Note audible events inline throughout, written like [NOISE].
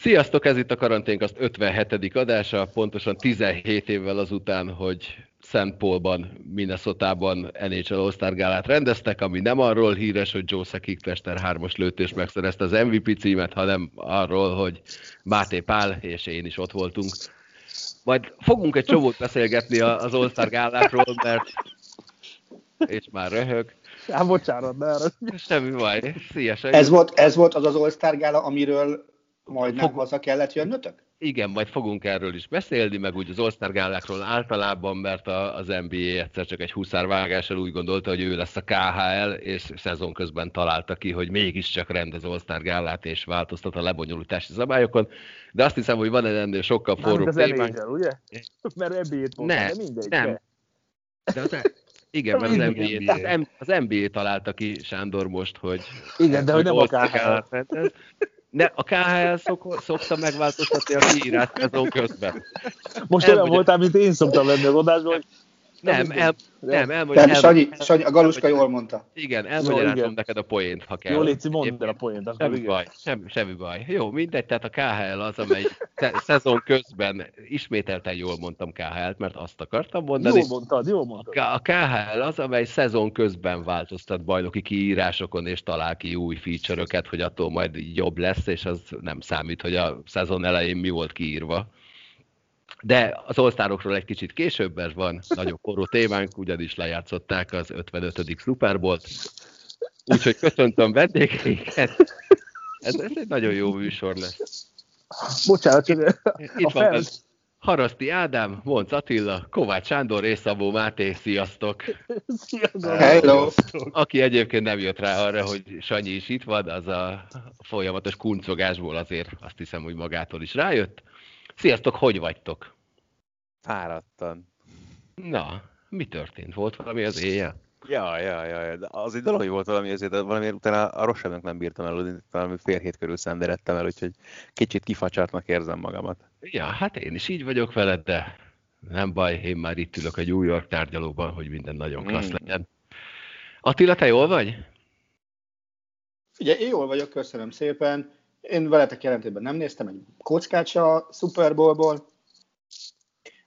Sziasztok, ez itt a Karanténkast 57. adása, pontosan 17 évvel azután, hogy Szent Paulban, Minnesota-ban NHL All-Star gálát rendeztek, ami nem arról híres, hogy Joe Sekik-Tester hármas lőtés megszerezte az MVP címet, hanem arról, hogy Máté Pál és én is ott voltunk. Majd fogunk egy csomót beszélgetni az All-Star gálákról, mert és már röhög. Hát bocsánat, de erre. Semmi baj. Szia, Ez volt, ez volt az az All-Star gála, amiről majd nem haza kellett jönnötök? Igen, majd fogunk erről is beszélni, meg úgy az All-Star gálákról általában, mert a, az NBA egyszer csak egy huszár vágással úgy gondolta, hogy ő lesz a KHL, és szezon közben találta ki, hogy mégiscsak rendez All-Star gálát, és változtat a lebonyolítási szabályokon. De azt hiszem, hogy van egy ennél sokkal forróbb témánk. ugye? [LAUGHS] Mert NBA-t mondta, nem, de mindegy. Nem. De az, igen, [LAUGHS] mert az NBA, az, az NBA találta ki Sándor most, hogy... Igen, de hogy nem a KHL. Ne, a KHL szok, szokta megváltoztatni a kiírás szezon közben. Most olyan voltál, mint én szoktam lenni az adásban, hogy nem, el, nem, elmondja. Nem, Sanyi, Sanyi, a Galuska jól mondta. Igen, elmagyarázom neked a poént, ha kell. Jó, Léci, mondd el a poént. Semmi baj, semmi, semmi baj. Jó, mindegy, tehát a KHL az, amely [LAUGHS] szezon közben ismételten jól mondtam KHL-t, mert azt akartam mondani. Jól mondtad, jól mondtad. A KHL az, amely szezon közben változtat bajnoki kiírásokon, és talál ki új feature hogy attól majd jobb lesz, és az nem számít, hogy a szezon elején mi volt kiírva. De az osztárokról egy kicsit később, mert van nagyon forró témánk, ugyanis lejátszották az 55. Super Bowl-t. Úgyhogy köszöntöm vendégeinket. Ez, ez egy nagyon jó műsor lesz. Bocsánat, csak itt, itt van fel... Haraszti Ádám, Monc Attila, Kovács Sándor és Szabó Máté, sziasztok! Sziasztok! Hello! Aki egyébként nem jött rá arra, hogy Sanyi is itt van, az a folyamatos kuncogásból azért azt hiszem, hogy magától is rájött. Sziasztok, hogy vagytok? Fáradtan. Na, mi történt? Volt valami az éjjel? Ja, ja, ja, de az egy dolog, hogy volt valami azért, de valamiért utána a rosszabbnak nem bírtam el, valami fél hét körül szenderedtem el, úgyhogy kicsit kifacsartnak érzem magamat. Ja, hát én is így vagyok veled, de nem baj, én már itt ülök a New York tárgyalóban, hogy minden nagyon klassz mm. legyen. Attila, te jól vagy? Figyelj, én jól vagyok, köszönöm szépen. Én veletek jelentében nem néztem egy kockát se a Super Bowlból,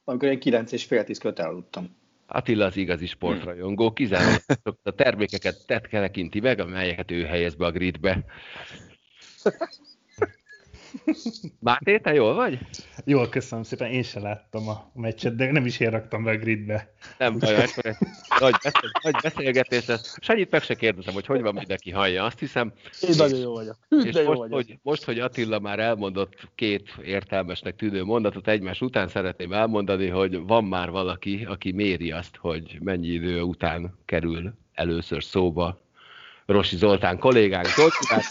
amikor én 9 és fél tíz köt elaludtam. Attila az igazi sportrajongó, kizárólag a termékeket tekinti meg, amelyeket ő helyez be a gridbe. [LAUGHS] Máté, te jól vagy? Jól, köszönöm szépen. Én se láttam a meccset, de nem is én raktam be a gridbe. Nem baj, akkor egy nagy, beszél, nagy beszélgetés lesz. Sanyit meg se kérdezem, hogy hogy van mindenki hallja. Azt hiszem... Én nagyon jó vagyok. És de jó most, vagyok. Hogy, most, hogy Attila már elmondott két értelmesnek tűnő mondatot egymás után, szeretném elmondani, hogy van már valaki, aki méri azt, hogy mennyi idő után kerül először szóba Rosi Zoltán kollégánk. Zoltán,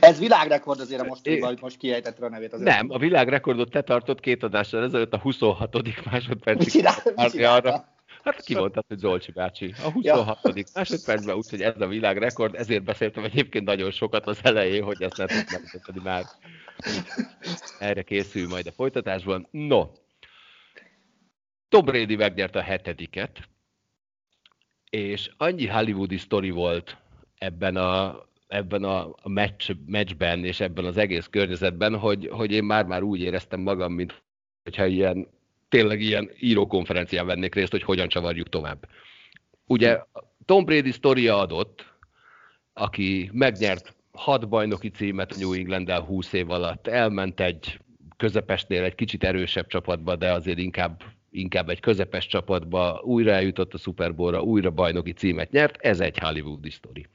ez világrekord azért a mostanában, hogy most kiejtette a nevét. Azért nem, a világrekordot te tartott két adással ezelőtt a 26. másodpercig. Mit csinál, mit arra, Hát ki mondtad, hogy Zolcsi bácsi. A 26. Ja. másodpercben, úgyhogy ez a világrekord, ezért beszéltem egyébként nagyon sokat az elején, hogy ezt nem tudtam már. Erre készül majd a folytatásban. No, Tom Brady megnyerte a hetediket, és annyi hollywoodi sztori volt ebben a ebben a meccs, meccsben és ebben az egész környezetben, hogy, hogy én már-már úgy éreztem magam, mint hogyha ilyen, tényleg ilyen írókonferencián vennék részt, hogy hogyan csavarjuk tovább. Ugye Tom Brady sztoria adott, aki megnyert hat bajnoki címet New england 20 év alatt, elment egy közepesnél egy kicsit erősebb csapatba, de azért inkább, inkább egy közepes csapatba, újra eljutott a Super Bowl-ra, újra bajnoki címet nyert, ez egy hollywoodi sztori.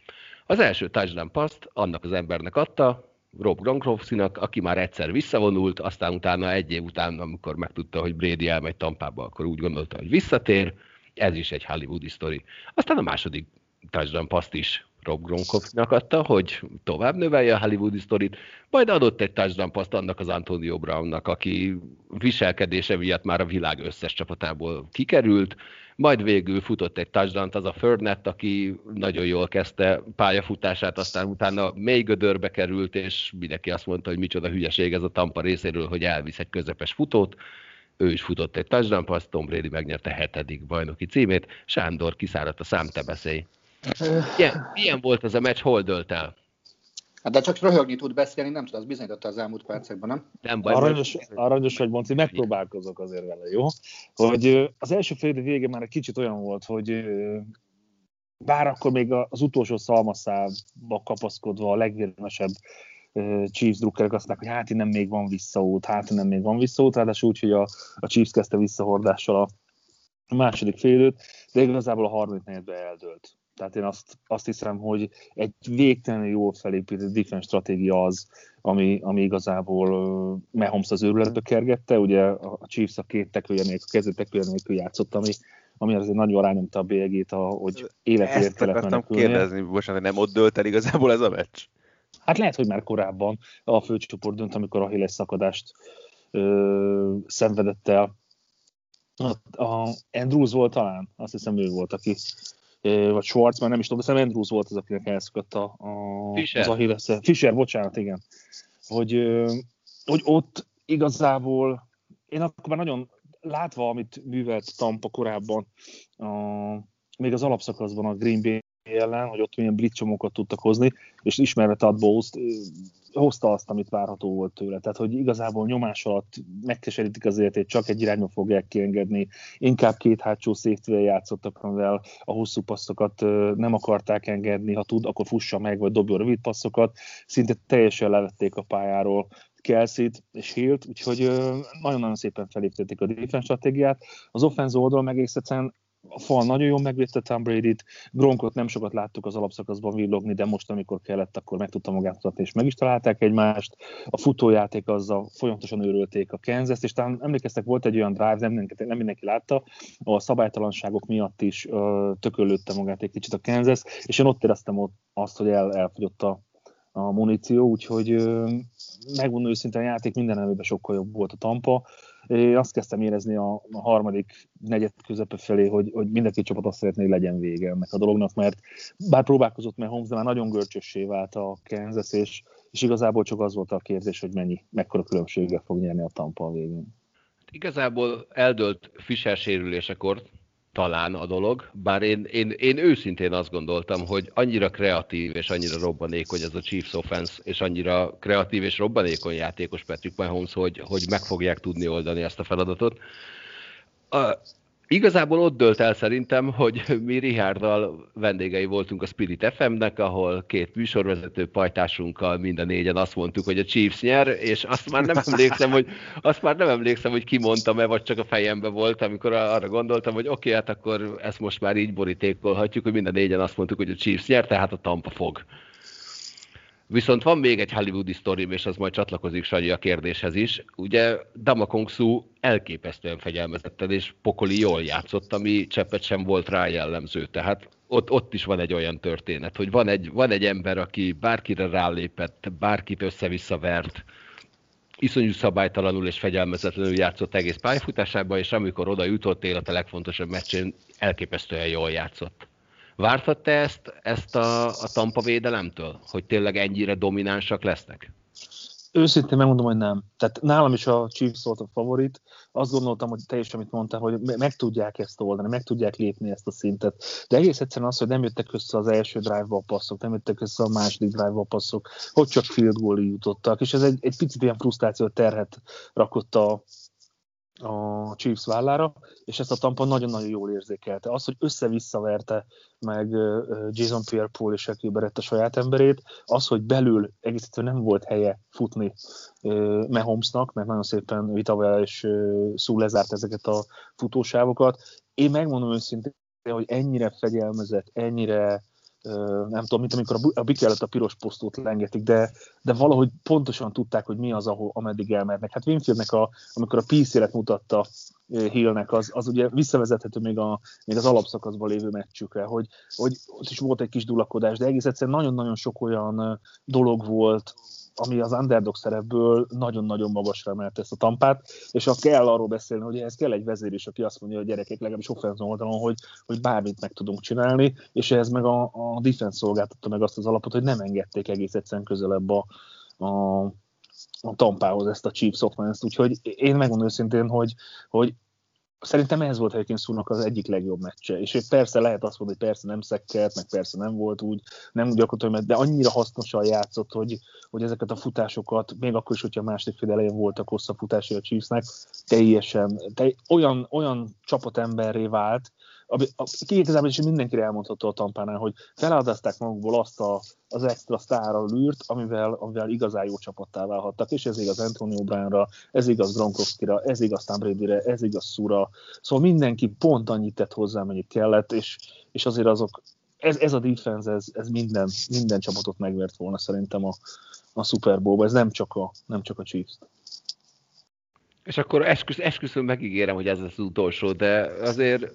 Az első touchdown paszt annak az embernek adta, Rob Gronkowskinak, aki már egyszer visszavonult, aztán utána egy év után, amikor megtudta, hogy Brady elmegy Tampába, akkor úgy gondolta, hogy visszatér. Ez is egy hollywoodi sztori. Aztán a második touchdown paszt is Rob Gronkowskinak adta, hogy tovább növelje a hollywoodi sztorit, majd adott egy touchdown paszt annak az Antonio Brownnak, aki viselkedése miatt már a világ összes csapatából kikerült, majd végül futott egy touchdown az a Fördnet, aki nagyon jól kezdte pályafutását, aztán utána mély gödörbe került, és mindenki azt mondta, hogy micsoda hülyeség ez a Tampa részéről, hogy elvisz egy közepes futót, ő is futott egy touchdown paszt, Tom Brady megnyerte hetedik bajnoki címét, Sándor kiszáradt a szám, te beszélj. Milyen, milyen volt ez a meccs, hol dölt el? Hát de csak röhögni tud beszélni, nem tudom, az bizonyította az elmúlt percekben, nem? Nem baj, Aranyos, aranyos vagy, Monci, megpróbálkozok azért vele, jó? Hogy az első fél vége már egy kicsit olyan volt, hogy bár akkor még az utolsó szalmaszába kapaszkodva a legvédelmesebb ö, Chiefs drukkerek azt mondták, hogy hát innen még van visszaút, hát innen még van visszaút, ráadásul úgy, hogy a, a Chiefs kezdte visszahordással a a második félőt, de igazából a harmadik negyedben eldőlt. Tehát én azt, azt hiszem, hogy egy végtelenül jól felépített defense stratégia az, ami, ami igazából Mahomes az őrületbe kergette. Ugye a Chiefs a két tekője nélkül, kezdő tekője nélkül játszott, ami, ami azért nagyon rányomta a bélyegét, hogy életért kellett akartam menekülnie. kérdezni, bocsánat, nem ott dölt el igazából ez a meccs. Hát lehet, hogy már korábban a főcsoport dönt, amikor a Hilles szakadást ö, szenvedett el. A, a Andrews volt talán, azt hiszem ő volt, aki vagy Schwartz, már nem is tudom, de szerintem Andrews volt az, akinek elszakadt a, a, Fischer. az Achilles. Fischer, bocsánat, igen. Hogy, hogy ott igazából én akkor már nagyon látva, amit művelt Tampa korábban, a, még az alapszakaszban a Green Bay ellen, hogy ott milyen blitzomokat tudtak hozni, és ismerve Todd bowles hozta azt, amit várható volt tőle. Tehát, hogy igazából nyomás alatt megkeserítik az életét, csak egy irányba fogják kiengedni, inkább két hátsó safety játszottak, amivel a hosszú passzokat nem akarták engedni, ha tud, akkor fussa meg, vagy dobjon rövid passzokat, szinte teljesen levették a pályáról Kelsey-t és Hilt, úgyhogy nagyon-nagyon szépen felépítették a defense stratégiát. Az offense oldal meg egyszerűen a fal nagyon jól megvédte Tom Brady-t, Gronkot nem sokat láttuk az alapszakaszban villogni, de most, amikor kellett, akkor meg tudta magát mutatni, és meg is találták egymást. A futójáték azzal folyamatosan őrölték a kansas és talán emlékeztek, volt egy olyan drive, nem mindenki, nem mindenki látta, a szabálytalanságok miatt is ö, tökölődte magát egy kicsit a Kansas, és én ott éreztem ott azt, hogy el, elfogyott a, a muníció, úgyhogy ö, megmondom őszintén, a játék minden elemében sokkal jobb volt a Tampa. Én azt kezdtem érezni a, a harmadik negyed közepe felé, hogy, hogy mindenki csapat azt szeretné, hogy legyen vége ennek a dolognak, mert bár próbálkozott meg Holmes, de már nagyon görcsössé vált a Kansas, és, és igazából csak az volt a kérdés, hogy mennyi, mekkora különbséggel fog nyerni a Tampa a végén. Igazából eldölt Fischer sérülésekor talán a dolog, bár én, én, én őszintén azt gondoltam, hogy annyira kreatív és annyira robbanékony ez a Chiefs offense, és annyira kreatív és robbanékony játékos Patrick Mahomes, hogy, hogy meg fogják tudni oldani ezt a feladatot. Igazából ott dölt el szerintem, hogy mi Richarddal vendégei voltunk a Spirit FM-nek, ahol két műsorvezető pajtásunkkal mind a négyen azt mondtuk, hogy a Chiefs nyer, és azt már nem emlékszem, hogy, azt már nem emlékszem, hogy ki mondtam-e, vagy csak a fejembe volt, amikor arra gondoltam, hogy oké, okay, hát akkor ezt most már így borítékolhatjuk, hogy mind a négyen azt mondtuk, hogy a Chiefs nyer, tehát a Tampa fog. Viszont van még egy hollywoodi sztorim, és az majd csatlakozik Sanyi a kérdéshez is. Ugye Dama Kong Su elképesztően fegyelmezetten és pokoli jól játszott, ami cseppet sem volt rá jellemző. Tehát ott, ott is van egy olyan történet, hogy van egy, van egy ember, aki bárkire rálépett, bárkit össze-vissza vert, iszonyú szabálytalanul és fegyelmezetlenül játszott egész pályafutásában, és amikor oda jutott élet a legfontosabb meccsén, elképesztően jól játszott. Vártad te ezt, ezt a, a Tampa védelemtől, hogy tényleg ennyire dominánsak lesznek? Őszintén megmondom, hogy nem. Tehát nálam is a Chiefs volt a favorit. Azt gondoltam, hogy teljesen, amit mondtál, hogy meg tudják ezt oldani, meg tudják lépni ezt a szintet. De egész egyszerűen az, hogy nem jöttek össze az első drive-ba a passzok, nem jöttek össze a második drive-ba a passzok, hogy csak field goal jutottak, és ez egy, egy picit ilyen frusztráció terhet rakott a, a Chiefs vállára, és ezt a Tampa nagyon-nagyon jól érzékelte. Az, hogy össze-vissza verte meg Jason Pierre-Paul és Shaquille Barrett a saját emberét, az, hogy belül egész nem volt helye futni Mahomesnak, mert nagyon szépen Vitavel és Szú lezárt ezeket a futósávokat. Én megmondom őszintén, hogy ennyire fegyelmezett, ennyire nem tudom, mint amikor a Bik előtt a piros posztót lengetik, de, de valahogy pontosan tudták, hogy mi az, ahol, ameddig elmernek. Hát Winfieldnek, a, amikor a PC-et mutatta Hillnek, az, az ugye visszavezethető még, a, még az alapszakaszban lévő meccsükre, hogy, hogy ott is volt egy kis dulakodás, de egész egyszerűen nagyon-nagyon sok olyan dolog volt, ami az underdog szerepből nagyon-nagyon magasra emelte ezt a tampát, és ha kell arról beszélni, hogy ehhez kell egy vezér is, aki azt mondja, hogy gyerekek legalábbis offenzon oldalon, hogy, hogy bármit meg tudunk csinálni, és ehhez meg a, a defense szolgáltatta meg azt az alapot, hogy nem engedték egész egyszerűen közelebb a, a, a tampához ezt a Chiefs offense úgyhogy én megmondom őszintén, hogy, hogy Szerintem ez volt egyébként Szúrnak az egyik legjobb meccse. És persze lehet azt mondani, hogy persze nem szekkelt, meg persze nem volt úgy, nem úgy gyakorlatilag, de annyira hasznosan játszott, hogy, hogy ezeket a futásokat, még akkor is, hogyha a második fél elején voltak hosszabb futásai a Chiefsnek, teljesen, te, olyan, olyan csapatemberré vált, igazából is mindenkire elmondható a tampánál, hogy feladaszták magukból azt a, az extra sztára lűrt, amivel, amivel igazán jó csapattá válhattak, és ez igaz Antonio Brownra, ez igaz Gronkowski-ra, ez igaz Tom Brady-re, ez igaz Sura, szóval mindenki pont annyit tett hozzá, amennyit kellett, és, és azért azok, ez, ez a defense, ez, ez minden, minden csapatot megvert volna szerintem a, a Super Bowl-ba, ez nem csak a, nem csak a Chiefs. És akkor esküsz, esküszöm megígérem, hogy ez az utolsó, de azért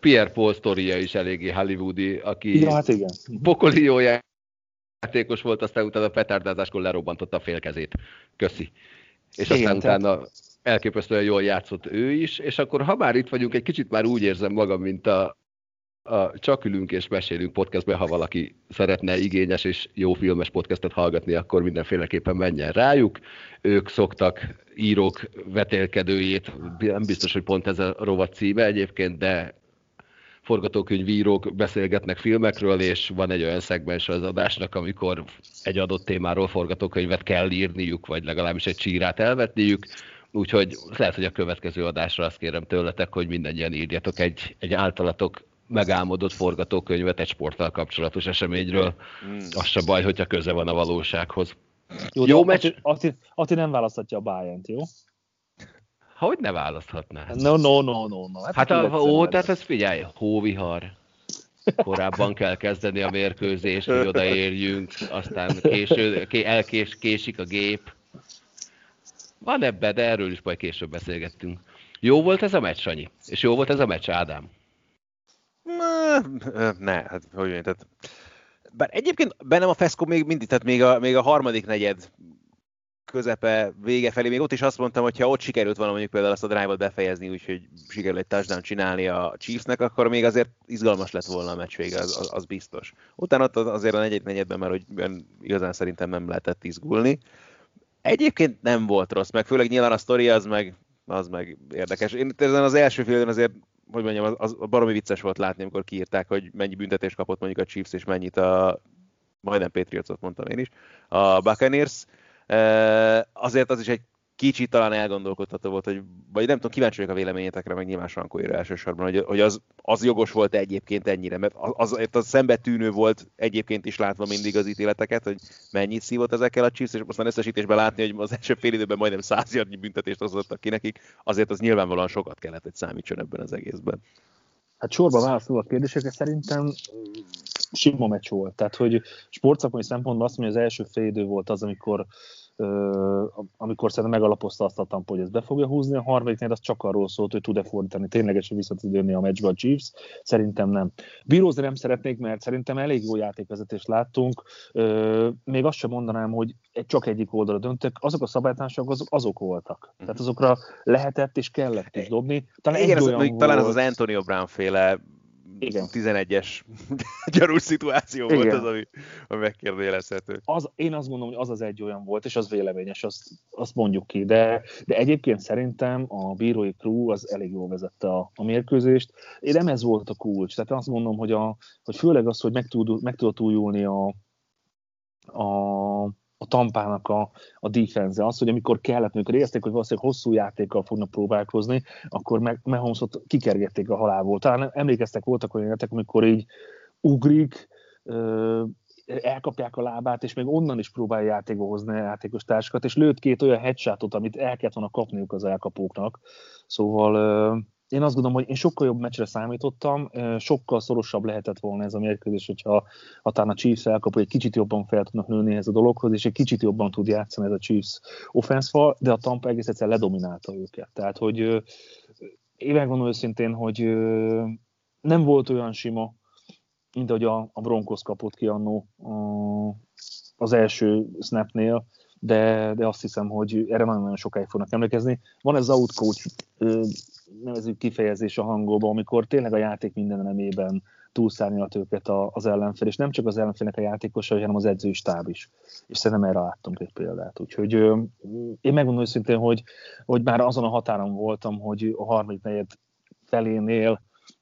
Pierre Paul sztoria is eléggé hollywoodi, aki ja, hát igen. pokoli jó játékos volt, aztán utána a petárdázáskor lerobbantotta a félkezét. Köszi. És igen, aztán tehát... utána elképesztően jól játszott ő is, és akkor ha már itt vagyunk, egy kicsit már úgy érzem magam, mint a, Csak ülünk és mesélünk podcastben, ha valaki szeretne igényes és jó filmes podcastet hallgatni, akkor mindenféleképpen menjen rájuk. Ők szoktak írók vetélkedőjét, nem biztos, hogy pont ez a rovat címe egyébként, de forgatókönyvírók beszélgetnek filmekről, és van egy olyan szegmens az adásnak, amikor egy adott témáról forgatókönyvet kell írniuk, vagy legalábbis egy csírát elvetniük, úgyhogy lehet, hogy a következő adásra azt kérem tőletek, hogy mindannyian írjatok egy, egy általatok megálmodott forgatókönyvet egy sporttal kapcsolatos eseményről. Mm. Az se baj, hogyha köze van a valósághoz. Jó, jó meccs... Ati, Ati, Ati nem választhatja a Bayern-t, jó? Hogy ne választhatná? No, no, no, no. no. Hát, hát a, ó, tehát ez figyelj, hóvihar. Korábban kell kezdeni a mérkőzést, hogy odaérjünk, aztán késő, elkés, késik a gép. Van ebbe, de erről is majd később beszélgettünk. Jó volt ez a meccs, Sanyi? És jó volt ez a meccs, Ádám? Ne, hát hogy mondjam, tehát bár egyébként bennem a Feszkó még mindig, tehát még a, még a harmadik negyed közepe, vége felé, még ott is azt mondtam, hogy ha ott sikerült volna mondjuk például azt a drive-ot befejezni, úgyhogy sikerült egy touchdown csinálni a Chiefsnek, akkor még azért izgalmas lett volna a meccs vége, az, az, az biztos. Utána ott azért a negyedik negyedben már hogy igazán szerintem nem lehetett izgulni. Egyébként nem volt rossz, meg főleg nyilván a sztori az meg, az meg érdekes. Én ezen az első félben azért hogy mondjam, az, az baromi vicces volt látni, amikor kiírták, hogy mennyi büntetést kapott mondjuk a Chiefs, és mennyit a majdnem Patriotsot mondtam én is, a Buccaneers, Azért az is egy kicsit talán elgondolkodható volt, hogy, vagy nem tudom, kíváncsi vagyok a véleményetekre, meg nyilván Sankóira elsősorban, hogy, hogy az, az jogos volt egyébként ennyire, mert az, az, az szembetűnő volt egyébként is látva mindig az ítéleteket, hogy mennyit szívott ezekkel a Chiefs, és aztán összesítésben látni, hogy az első fél időben majdnem száz büntetést hozottak ki nekik, azért az nyilvánvalóan sokat kellett, hogy számítson ebben az egészben. Hát sorba válaszolva a kérdésekre szerintem sima meccs volt. Tehát, hogy sportszakmai szempontból azt mondja, hogy az első fél idő volt az, amikor amikor szerintem megalapozta azt a tampa, hogy ezt be fogja húzni, a harmadiknél az csak arról szólt, hogy tud-e fordítani ténylegesen vissza tud jönni a meccsbe a Chiefs. Szerintem nem. Bírózni nem szeretnék, mert szerintem elég jó játékvezetést láttunk. Még azt sem mondanám, hogy csak egyik oldalra döntek. Azok a szabálytársak azok, azok voltak. Tehát azokra lehetett és kellett is dobni. Talán, Igen, az, volt... talán az az Antonio Brown féle igen. 11-es [LAUGHS] gyarús szituáció Igen. volt az, ami, ami megkérdőjelezhető. Az, én azt gondolom, hogy az az egy olyan volt, és az véleményes, azt, azt mondjuk ki, de, de egyébként szerintem a bírói crew az elég jól vezette a, a mérkőzést. Én nem ez volt a kulcs, tehát azt mondom, hogy, a, hogy főleg az, hogy meg, tud, meg tudott újulni a, a a tampának a, a defense az, hogy amikor kellett, amikor érezték, hogy valószínűleg hosszú játékkal fognak próbálkozni, akkor meg Mahomesot kikergették a halálból. Talán emlékeztek, voltak olyan játék, amikor így ugrik, elkapják a lábát, és még onnan is próbálja játékba hozni a játékos társakat, és lőtt két olyan headshotot, amit el kellett volna kapniuk az elkapóknak. Szóval én azt gondolom, hogy én sokkal jobb meccsre számítottam, sokkal szorosabb lehetett volna ez a mérkőzés, hogyha talán a Chiefs elkapja, egy kicsit jobban fel tudnak nőni ez a dologhoz, és egy kicsit jobban tud játszani ez a Chiefs offense de a Tampa egész egyszer ledominálta őket. Tehát, hogy én megmondom őszintén, hogy nem volt olyan sima, mint ahogy a, a Broncos kapott ki annó az első snapnél, de, de azt hiszem, hogy erre nagyon-nagyon sokáig fognak emlékezni. Van ez az outcoach nevezük kifejezés a hangolban, amikor tényleg a játék minden nemében túlszárnyalt őket az ellenfél, és nem csak az ellenfélnek a játékosai, hanem az edzőstáb is. És szerintem erre láttunk egy példát. Úgyhogy én megmondom őszintén, hogy, hogy már azon a határon voltam, hogy a harmadik negyed felénél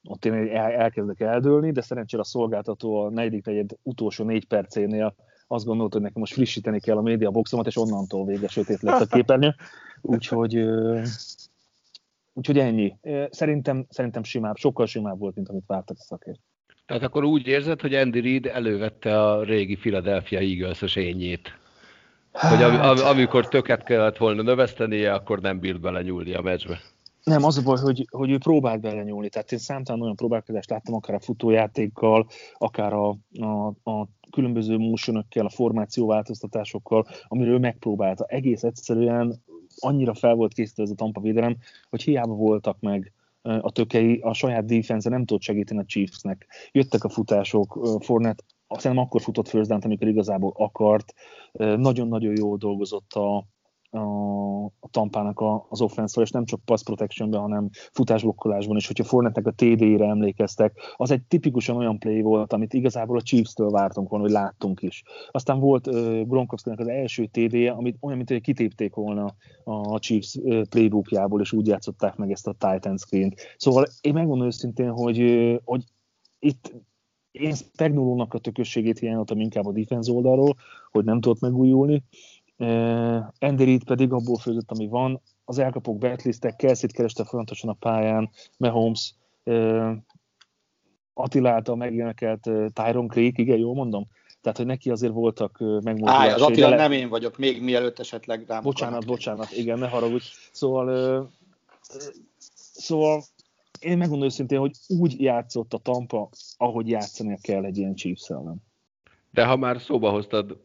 ott én el, elkezdek eldőlni, de szerencsére a szolgáltató a negyedik negyed utolsó négy percénél azt gondolt, hogy nekem most frissíteni kell a média boxomat, és onnantól vége sötét lett a képernyő. Úgyhogy, úgyhogy ennyi. Szerintem, szerintem simább, sokkal simább volt, mint amit vártak a szakért. Tehát akkor úgy érzed, hogy Andy Reid elővette a régi Philadelphia Eagles-os ényét. Hogy am, am, amikor töket kellett volna növesztenie, akkor nem bírt bele nyúlni a meccsbe. Nem, az a baj, hogy, hogy ő próbált belenyúlni. Tehát én számtalan olyan próbálkozást láttam, akár a futójátékkal, akár a, a, a különböző motionökkel, a formációváltoztatásokkal, amiről ő megpróbálta. Egész egyszerűen annyira fel volt készítve ez a Tampa védelem, hogy hiába voltak meg a tökei, a saját defense nem tudott segíteni a Chiefsnek. Jöttek a futások, Fornet aztán akkor futott first down amikor igazából akart. Nagyon-nagyon jól dolgozott a, a, a tampának az offenszor, és nem csak pass protectionben, hanem futásblokkolásban is. Hogyha Fornetnek a TD-re emlékeztek, az egy tipikusan olyan play volt, amit igazából a Chiefs-től vártunk volna, hogy láttunk is. Aztán volt uh, Gronkowski-nek az első TD-je, amit olyan, mint hogy kitépték volna a Chiefs playbookjából, és úgy játszották meg ezt a Titan screen-t. Szóval én megmondom őszintén, hogy, hogy itt én Spagnolónak a tökösségét hiányoltam inkább a defense oldalról, hogy nem tudott megújulni, Andy Reid pedig abból főzött, ami van. Az elkapók betlisztek, Kelsey-t kereste folyamatosan a pályán, Mahomes, Attila által megénekelt Tyron Creek, igen, jól mondom? Tehát, hogy neki azért voltak megmozdulásai. az Attila le... nem én vagyok, még mielőtt esetleg rám Bocsánat, bocsánat, igen, ne haragudj. Szóval, szóval én megmondom őszintén, hogy úgy játszott a Tampa, ahogy játszania kell egy ilyen Chiefs ellen. De ha már szóba hoztad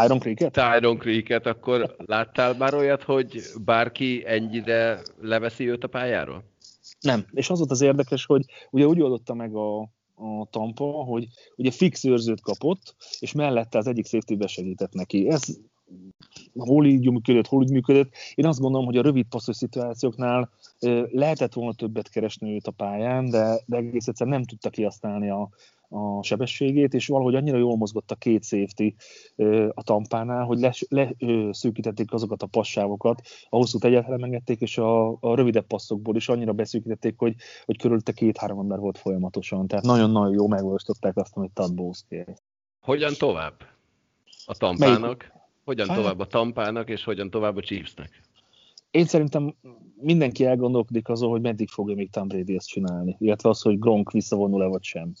Tyron Creeket? Tyron Creeket, akkor láttál már olyat, hogy bárki ennyire leveszi őt a pályáról? Nem, és az volt az érdekes, hogy ugye úgy oldotta meg a, a Tampa, hogy ugye fix őrzőt kapott, és mellette az egyik safety besegített neki. Ez hol így működött, hol úgy működött. Én azt gondolom, hogy a rövid passzos szituációknál lehetett volna többet keresni őt a pályán, de, de egész egyszerűen nem tudta kihasználni a, a sebességét, és valahogy annyira jól mozgott a két safety a tampánál, hogy leszűkítették les, azokat a passávokat, a hosszút egyáltalán engedték, és a, a rövidebb passzokból is annyira beszűkítették, hogy, hogy körülötte két-három ember volt folyamatosan. Tehát nagyon-nagyon jó megvalósították azt, amit Tad Bowles kér. Hogyan tovább a tampának? Melyik? Hogyan hát- tovább a tampának, és hogyan tovább a Chiefsnek? Én szerintem mindenki elgondolkodik azon, hogy meddig fogja még Tom Brady ezt csinálni, illetve az, hogy Gronk visszavonul-e vagy sem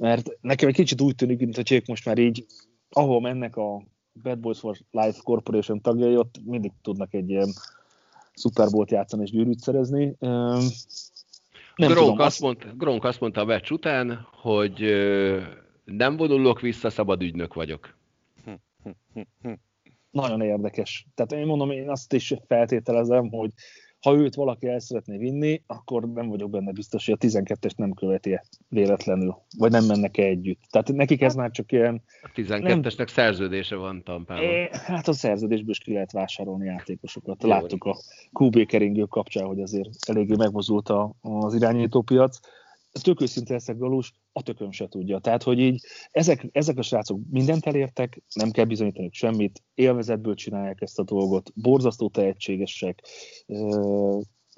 mert nekem egy kicsit úgy tűnik, mint hogy ők most már így, ahol mennek a Bad Boys for Life Corporation tagjai, ott mindig tudnak egy ilyen Super Bowl-t játszani és gyűrűt szerezni. Nem Gronk, tudom, azt, azt... Mondta, Gronk azt mondta a meccs után, hogy nem vonulok vissza, szabad ügynök vagyok. Nagyon érdekes. Tehát én mondom, én azt is feltételezem, hogy ha őt valaki el szeretné vinni, akkor nem vagyok benne biztos, hogy a 12-es nem követi véletlenül, vagy nem mennek -e együtt. Tehát nekik ez már csak ilyen... A 12-esnek nem... szerződése van Tampában. É, hát a szerződésből is ki lehet vásárolni játékosokat. Jó, Láttuk a QB keringő kapcsán, hogy azért eléggé megmozult az irányítópiac tök őszinte leszek valós, a tököm se tudja. Tehát, hogy így ezek, ezek a srácok mindent elértek, nem kell bizonyítani semmit, élvezetből csinálják ezt a dolgot, borzasztó tehetségesek,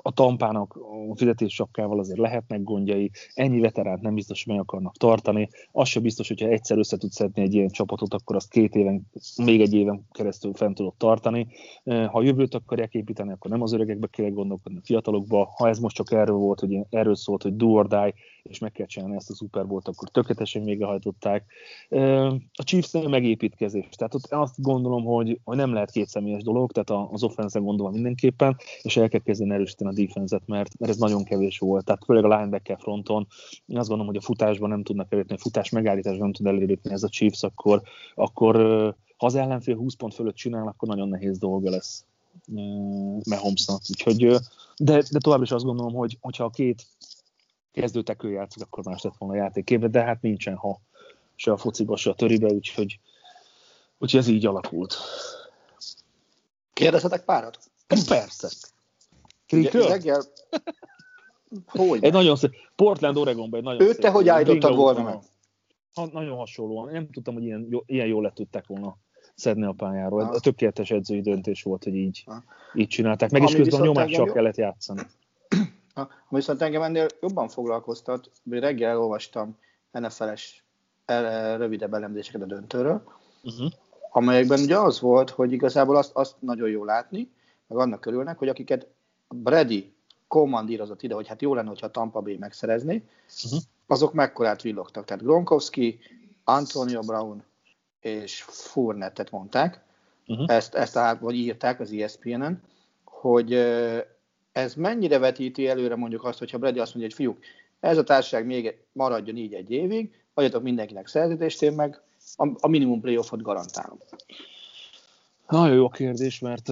a tampának a fizetés sapkával azért lehetnek gondjai, ennyi veteránt nem biztos, hogy meg akarnak tartani, az sem biztos, hogyha egyszer össze tudsz szedni egy ilyen csapatot, akkor azt két éven, még egy éven keresztül fent tudod tartani. Ha a jövőt akarják építeni, akkor nem az öregekbe kell gondolkodni, a fiatalokba. Ha ez most csak erről volt, hogy erről szólt, hogy do or die, és meg kell csinálni ezt a Super Bowl-t, akkor tökéletesen végrehajtották. A Chiefs megépítkezés, tehát ott azt gondolom, hogy, hogy nem lehet két személyes dolog, tehát az offense gondolom mindenképpen, és el kell kezdeni erősíteni a defense mert, mert ez nagyon kevés volt, tehát főleg a linebacker fronton, én azt gondolom, hogy a futásban nem tudnak elérni, a futás megállításban nem tud elérni ez a Chiefs, akkor, akkor ha az ellenfél 20 pont fölött csinál, akkor nagyon nehéz dolga lesz Mahomesnak. Úgyhogy, de, de tovább is azt gondolom, hogy hogyha a két kezdőtekő játszik, akkor más lett volna a játékében, de hát nincsen ha se a fociba, se a töribe, úgyhogy, úgyhogy ez így alakult. Kérdezhetek párat? Persze. Reggel, Hogy? Egy nagyon szép, Portland, Oregonban egy nagyon Őt te hogy állítottad volna meg? Ha, nagyon hasonlóan. Nem tudtam, hogy ilyen, jó, ilyen jól le tudták volna szedni a pályáról. Ha. Tökéletes edzői döntés volt, hogy így, ha. így csinálták. Meg is közben a nyomással jó... kellett játszani. Ha, [CLEARS THROAT] ami viszont engem ennél jobban foglalkoztat, hogy reggel elolvastam NFL-es el, rövidebb elemzéseket a döntőről, uh-huh. amelyekben ugye az volt, hogy igazából azt, azt nagyon jó látni, meg annak örülnek, hogy akiket Brady kommandírozott ide, hogy hát jó lenne, hogyha Tampa Bay megszerezni, uh-huh. azok mekkorát villogtak. Tehát Gronkowski, Antonio Brown és Fournettet mondták, uh-huh. ezt, ezt a, vagy írták az ESPN-en, hogy ez mennyire vetíti előre mondjuk azt, hogyha Brady azt mondja, hogy fiúk, ez a társaság még maradjon így egy évig, adjatok mindenkinek szerződést, én meg a, a minimum playoffot garantálom. Nagyon jó kérdés, mert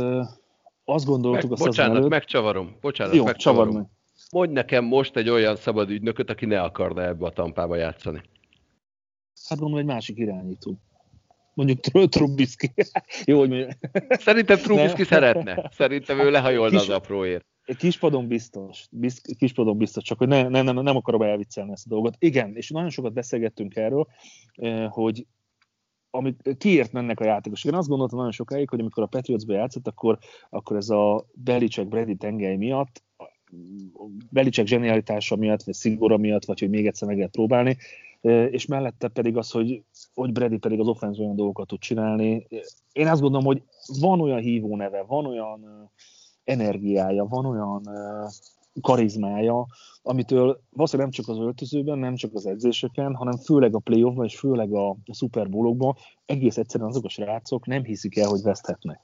azt gondoltuk meg, azt Bocsánat, előtt... megcsavarom. Bocsánat, jó, megcsavarom. Meg. Mondj nekem most egy olyan szabad ügynököt, aki ne akarna ebbe a tampába játszani. Hát gondolom egy másik irányító. Mondjuk Trubisky. [LAUGHS] Jó, hogy mondjuk. Szerintem [LAUGHS] Trubisky szeretne. Szerintem ő lehajolna Kis... az apróért. Kispadon biztos, biz, kispadon biztos, csak hogy ne, ne, nem, nem akarom elviccelni ezt a dolgot. Igen, és nagyon sokat beszélgettünk erről, eh, hogy amit kiért mennek a játékosok. Én azt gondoltam nagyon sokáig, hogy amikor a Patriotsba játszott, akkor, akkor ez a Belicek Brady tengely miatt, Belicek zsenialitása miatt, vagy szigora miatt, vagy hogy még egyszer meg lehet próbálni, és mellette pedig az, hogy, hogy Brady pedig az offense olyan dolgokat tud csinálni. Én azt gondolom, hogy van olyan hívó neve, van olyan energiája, van olyan karizmája, amitől valószínűleg nem csak az öltözőben, nem csak az edzéseken, hanem főleg a playoffban és főleg a, a egész egyszerűen azok a srácok nem hiszik el, hogy veszthetnek.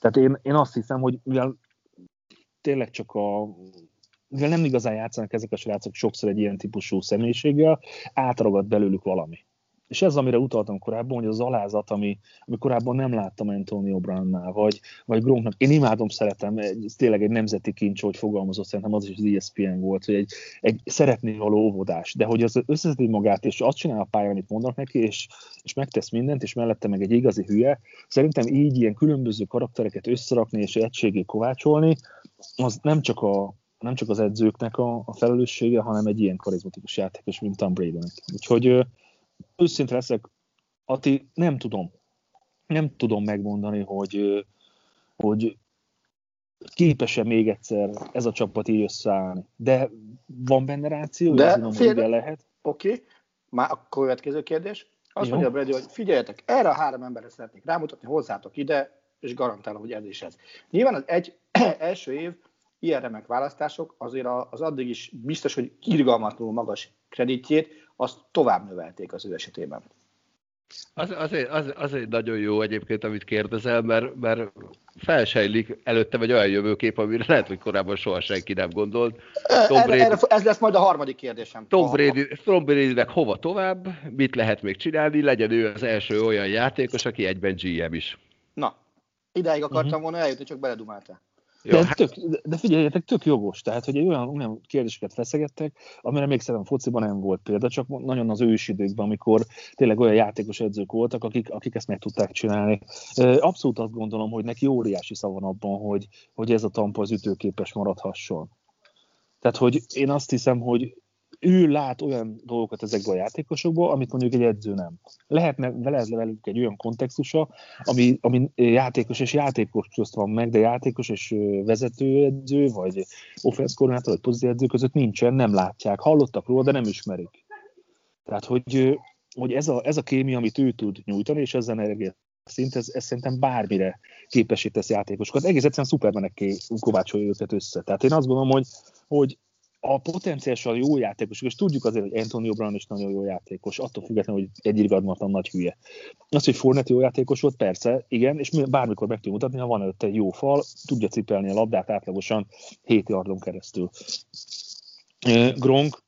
Tehát én, én azt hiszem, hogy mivel tényleg csak a mivel nem igazán játszanak ezek a srácok sokszor egy ilyen típusú személyiséggel, átragad belőlük valami. És ez, amire utaltam korábban, hogy az alázat, ami, ami korábban nem láttam Antonio Brownnál, vagy, vagy Gronknak. Én imádom, szeretem, ez tényleg egy nemzeti kincs, hogy fogalmazott, szerintem az is az ESPN volt, hogy egy, egy szeretni való óvodás, de hogy az összeszedi magát, és azt csinál a pályán, amit mondanak neki, és, és megtesz mindent, és mellette meg egy igazi hülye. Szerintem így ilyen különböző karaktereket összerakni és egységé kovácsolni, az nem csak a, nem csak az edzőknek a, a felelőssége, hanem egy ilyen karizmatikus játékos, mint Tom Brady-nek. Úgyhogy őszinte leszek, Ati, nem tudom. Nem tudom megmondani, hogy, hogy képes-e még egyszer ez a csapat így összeállni. De van benne ráció, De tudom, fél... lehet. Oké, okay. már a következő kérdés. Azt Jó. mondja Brady, hogy figyeljetek, erre a három emberre szeretnék rámutatni, hozzátok ide, és garantálom, hogy ez is ez. Nyilván az egy [CLEARS THROAT] első év ilyen remek választások azért az addig is biztos, hogy irgalmatlanul magas kreditjét, azt tovább növelték az ő esetében. Az, azért, az, azért nagyon jó egyébként, amit kérdezel, mert, mert felsejlik előtte egy olyan jövőkép, amire lehet, hogy korábban soha senki nem gondolt. Tom erre, Brady, erre, ez lesz majd a harmadik kérdésem. Tom, Brady, Tom Brady-nek hova tovább, mit lehet még csinálni, legyen ő az első olyan játékos, aki egyben GM is. Na, idáig akartam uh-huh. volna eljutni, csak beledumáltál. Jó, de, hát... tök, de figyeljetek, tök jogos. Tehát, hogy olyan, olyan kérdéseket feszegettek, amire még szerintem fociban nem volt példa, csak nagyon az ősidőkben, amikor tényleg olyan játékos edzők voltak, akik, akik ezt meg tudták csinálni. Abszolút azt gondolom, hogy neki óriási szava abban, hogy, hogy ez a tampa az ütőképes maradhasson. Tehát, hogy én azt hiszem, hogy ő lát olyan dolgokat ezekből a játékosokból, amit mondjuk egy edző nem. Lehetne vele velük egy olyan kontextusa, ami, ami játékos és játékos közt van meg, de játékos és vezetőedző, vagy offense koordinátor, vagy pozitív edző között nincsen, nem látják. Hallottak róla, de nem ismerik. Tehát, hogy, hogy ez, a, ez a kémia, amit ő tud nyújtani, és ezzel energia szint, ez, ez szerintem bármire képesítesz játékosokat. Egész egyszerűen szupermenekké kovácsolja őket össze. Tehát én azt gondolom, hogy, hogy a potenciálisan jó játékos, és tudjuk azért, hogy Antonio Brown is nagyon jó játékos, attól függetlenül, hogy egy irgalmatlan nagy hülye. Az, hogy Fournette jó játékos volt, persze, igen, és bármikor meg tudja mutatni, ha van előtte jó fal, tudja cipelni a labdát átlagosan 7 yardon keresztül. Gronk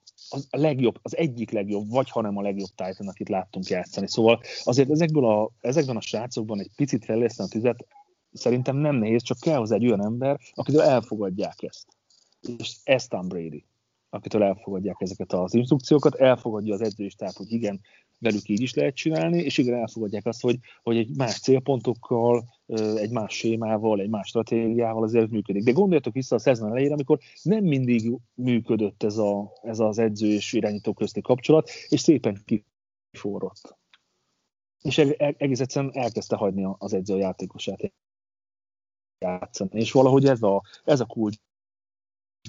a legjobb, az egyik legjobb, vagy hanem a legjobb Titan, akit láttunk játszani. Szóval azért ezekből a, ezekben a srácokban egy picit fejleszteni a tüzet, szerintem nem nehéz, csak kell hozzá egy olyan ember, akitől elfogadják ezt és ez Tom Brady. akitől elfogadják ezeket az instrukciókat, elfogadja az edzői stáb, hogy igen, velük így is lehet csinálni, és igen, elfogadják azt, hogy, hogy egy más célpontokkal, egy más sémával, egy más stratégiával azért működik. De gondoljatok vissza a szezon elejére, amikor nem mindig működött ez, a, ez az edző és irányító közti kapcsolat, és szépen kiforrott. És egész egyszerűen elkezdte hagyni az edző a játékosát játszani. És valahogy ez a, ez a kulcs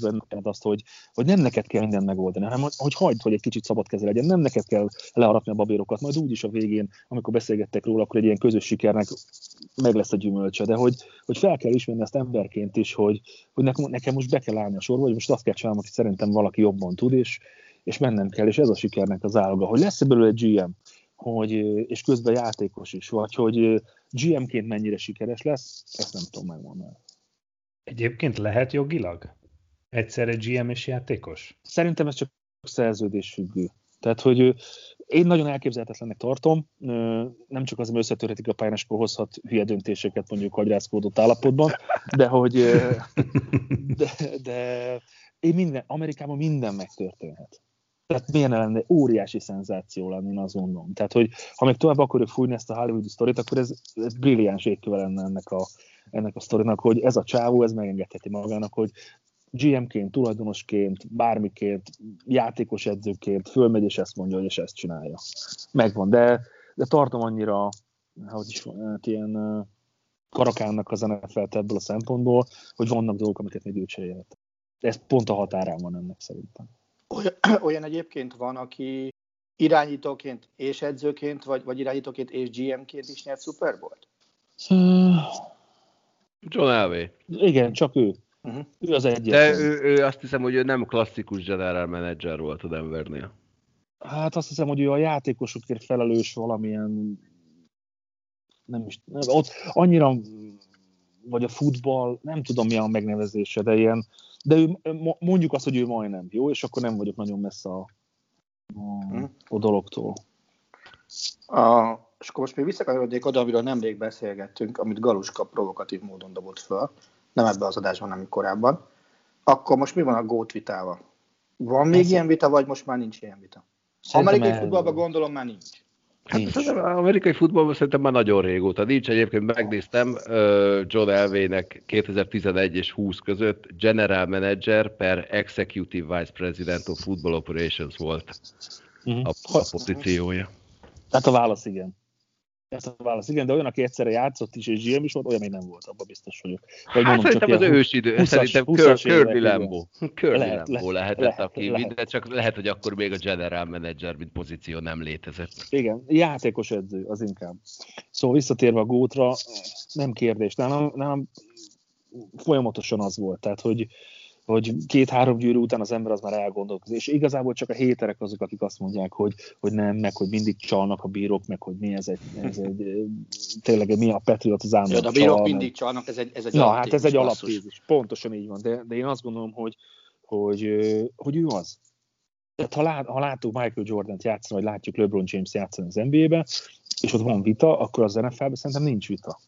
benned azt, hogy, hogy nem neked kell mindent megoldani, hanem hogy hagyd, hogy egy kicsit szabad keze legyen, nem neked kell leharapni a babérokat, majd úgyis a végén, amikor beszélgettek róla, akkor egy ilyen közös sikernek meg lesz a gyümölcse, de hogy, hogy fel kell ismerni ezt emberként is, hogy, hogy nekem, nekem most be kell állni a sorba, hogy most azt kell csinálnom, hogy szerintem valaki jobban tud, és, és mennem kell, és ez a sikernek az áloga, hogy lesz belőle GM, hogy, és közben játékos is, vagy hogy GM-ként mennyire sikeres lesz, ezt nem tudom megmondani. Egyébként lehet jogilag? Egyszerre GM és játékos? Szerintem ez csak szerződés függő. Tehát, hogy én nagyon elképzelhetetlennek tartom, nem csak az, hogy összetörhetik a pályán, és akkor hozhat hülye döntéseket mondjuk agyrázkódott állapotban, de hogy [LAUGHS] de, de én minden, Amerikában minden megtörténhet. Tehát milyen lenne óriási szenzáció lenni, én azt gondolom. Tehát, hogy ha még tovább akarjuk fújni ezt a Hollywoodi sztorit, akkor ez, ez brilliáns égköve lenne ennek a, ennek a sztorinak, hogy ez a csávó, ez megengedheti magának, hogy GM-ként, tulajdonosként, bármiként, játékos edzőként fölmegy, és ezt mondja, hogy és ezt csinálja. Megvan, de, de tartom annyira, hogy is van, hát ilyen karakánnak az nfl ebből a szempontból, hogy vannak dolgok, amiket még ő cserélhet. Ez pont a határán van ennek szerintem. Olyan, [CLEARS THROAT] olyan egyébként van, aki irányítóként és edzőként, vagy, vagy irányítóként és GM-ként is nyert Super Bowl-t? John Elway. Igen, csak ő. Uh-huh. Ő az egyetlen. De ő, ő, azt hiszem, hogy ő nem klasszikus general manager volt a Denvernél. Hát azt hiszem, hogy ő a játékosokért felelős valamilyen nem is, nem, ott annyira vagy a futball, nem tudom mi a megnevezése, de ilyen, de ő, mondjuk azt, hogy ő majdnem jó, és akkor nem vagyok nagyon messze a, a, a dologtól. A, és akkor most még visszakanyarodnék oda, amiről nemrég beszélgettünk, amit Galuska provokatív módon dobott föl, nem ebben az adásban, hanem korábban. Akkor most mi van a gót vitával? Van még Ez ilyen vita, vagy most már nincs ilyen vita? Szerintem Amerikai el... futballban gondolom már nincs. Hát az amerikai futballban szerintem már nagyon régóta nincs. Egyébként megnéztem John Elway-nek 2011 és 20 között General Manager per Executive Vice President of Football Operations volt uh-huh. a, a pozíciója. Tehát a válasz igen. Ezt a válasz, igen, de olyan, aki egyszerre játszott is, és GM is volt, olyan még nem volt, abban biztos vagyok. Vagy hát mondom, szerintem az ősidő, 20 szerintem Kirby Lambo. Kirby lehet, Lambo lehetett, lehet, aki lehet. minden, csak lehet, hogy akkor még a general manager, mint pozíció nem létezett. Igen, játékos edző, az inkább. Szóval visszatérve a gótra, nem kérdés, nálam, nálam folyamatosan az volt, tehát hogy hogy két-három gyűrű után az ember az már elgondolkozik. És igazából csak a héterek azok, akik azt mondják, hogy, hogy nem, meg hogy mindig csalnak a bírók, meg hogy mi ez egy, ez egy tényleg mi a Patriot az állandó ja, a bírók csal, mindig csalnak, ez egy, ez egy Na, hát ez egy alaptézis. Pontosan így van, de, de én azt gondolom, hogy, hogy, hogy ő az. Tehát ha, lát, ha látunk Michael Jordan-t játszani, vagy látjuk LeBron James játszani az NBA-be, és ott van vita, akkor az NFL-ben szerintem nincs vita.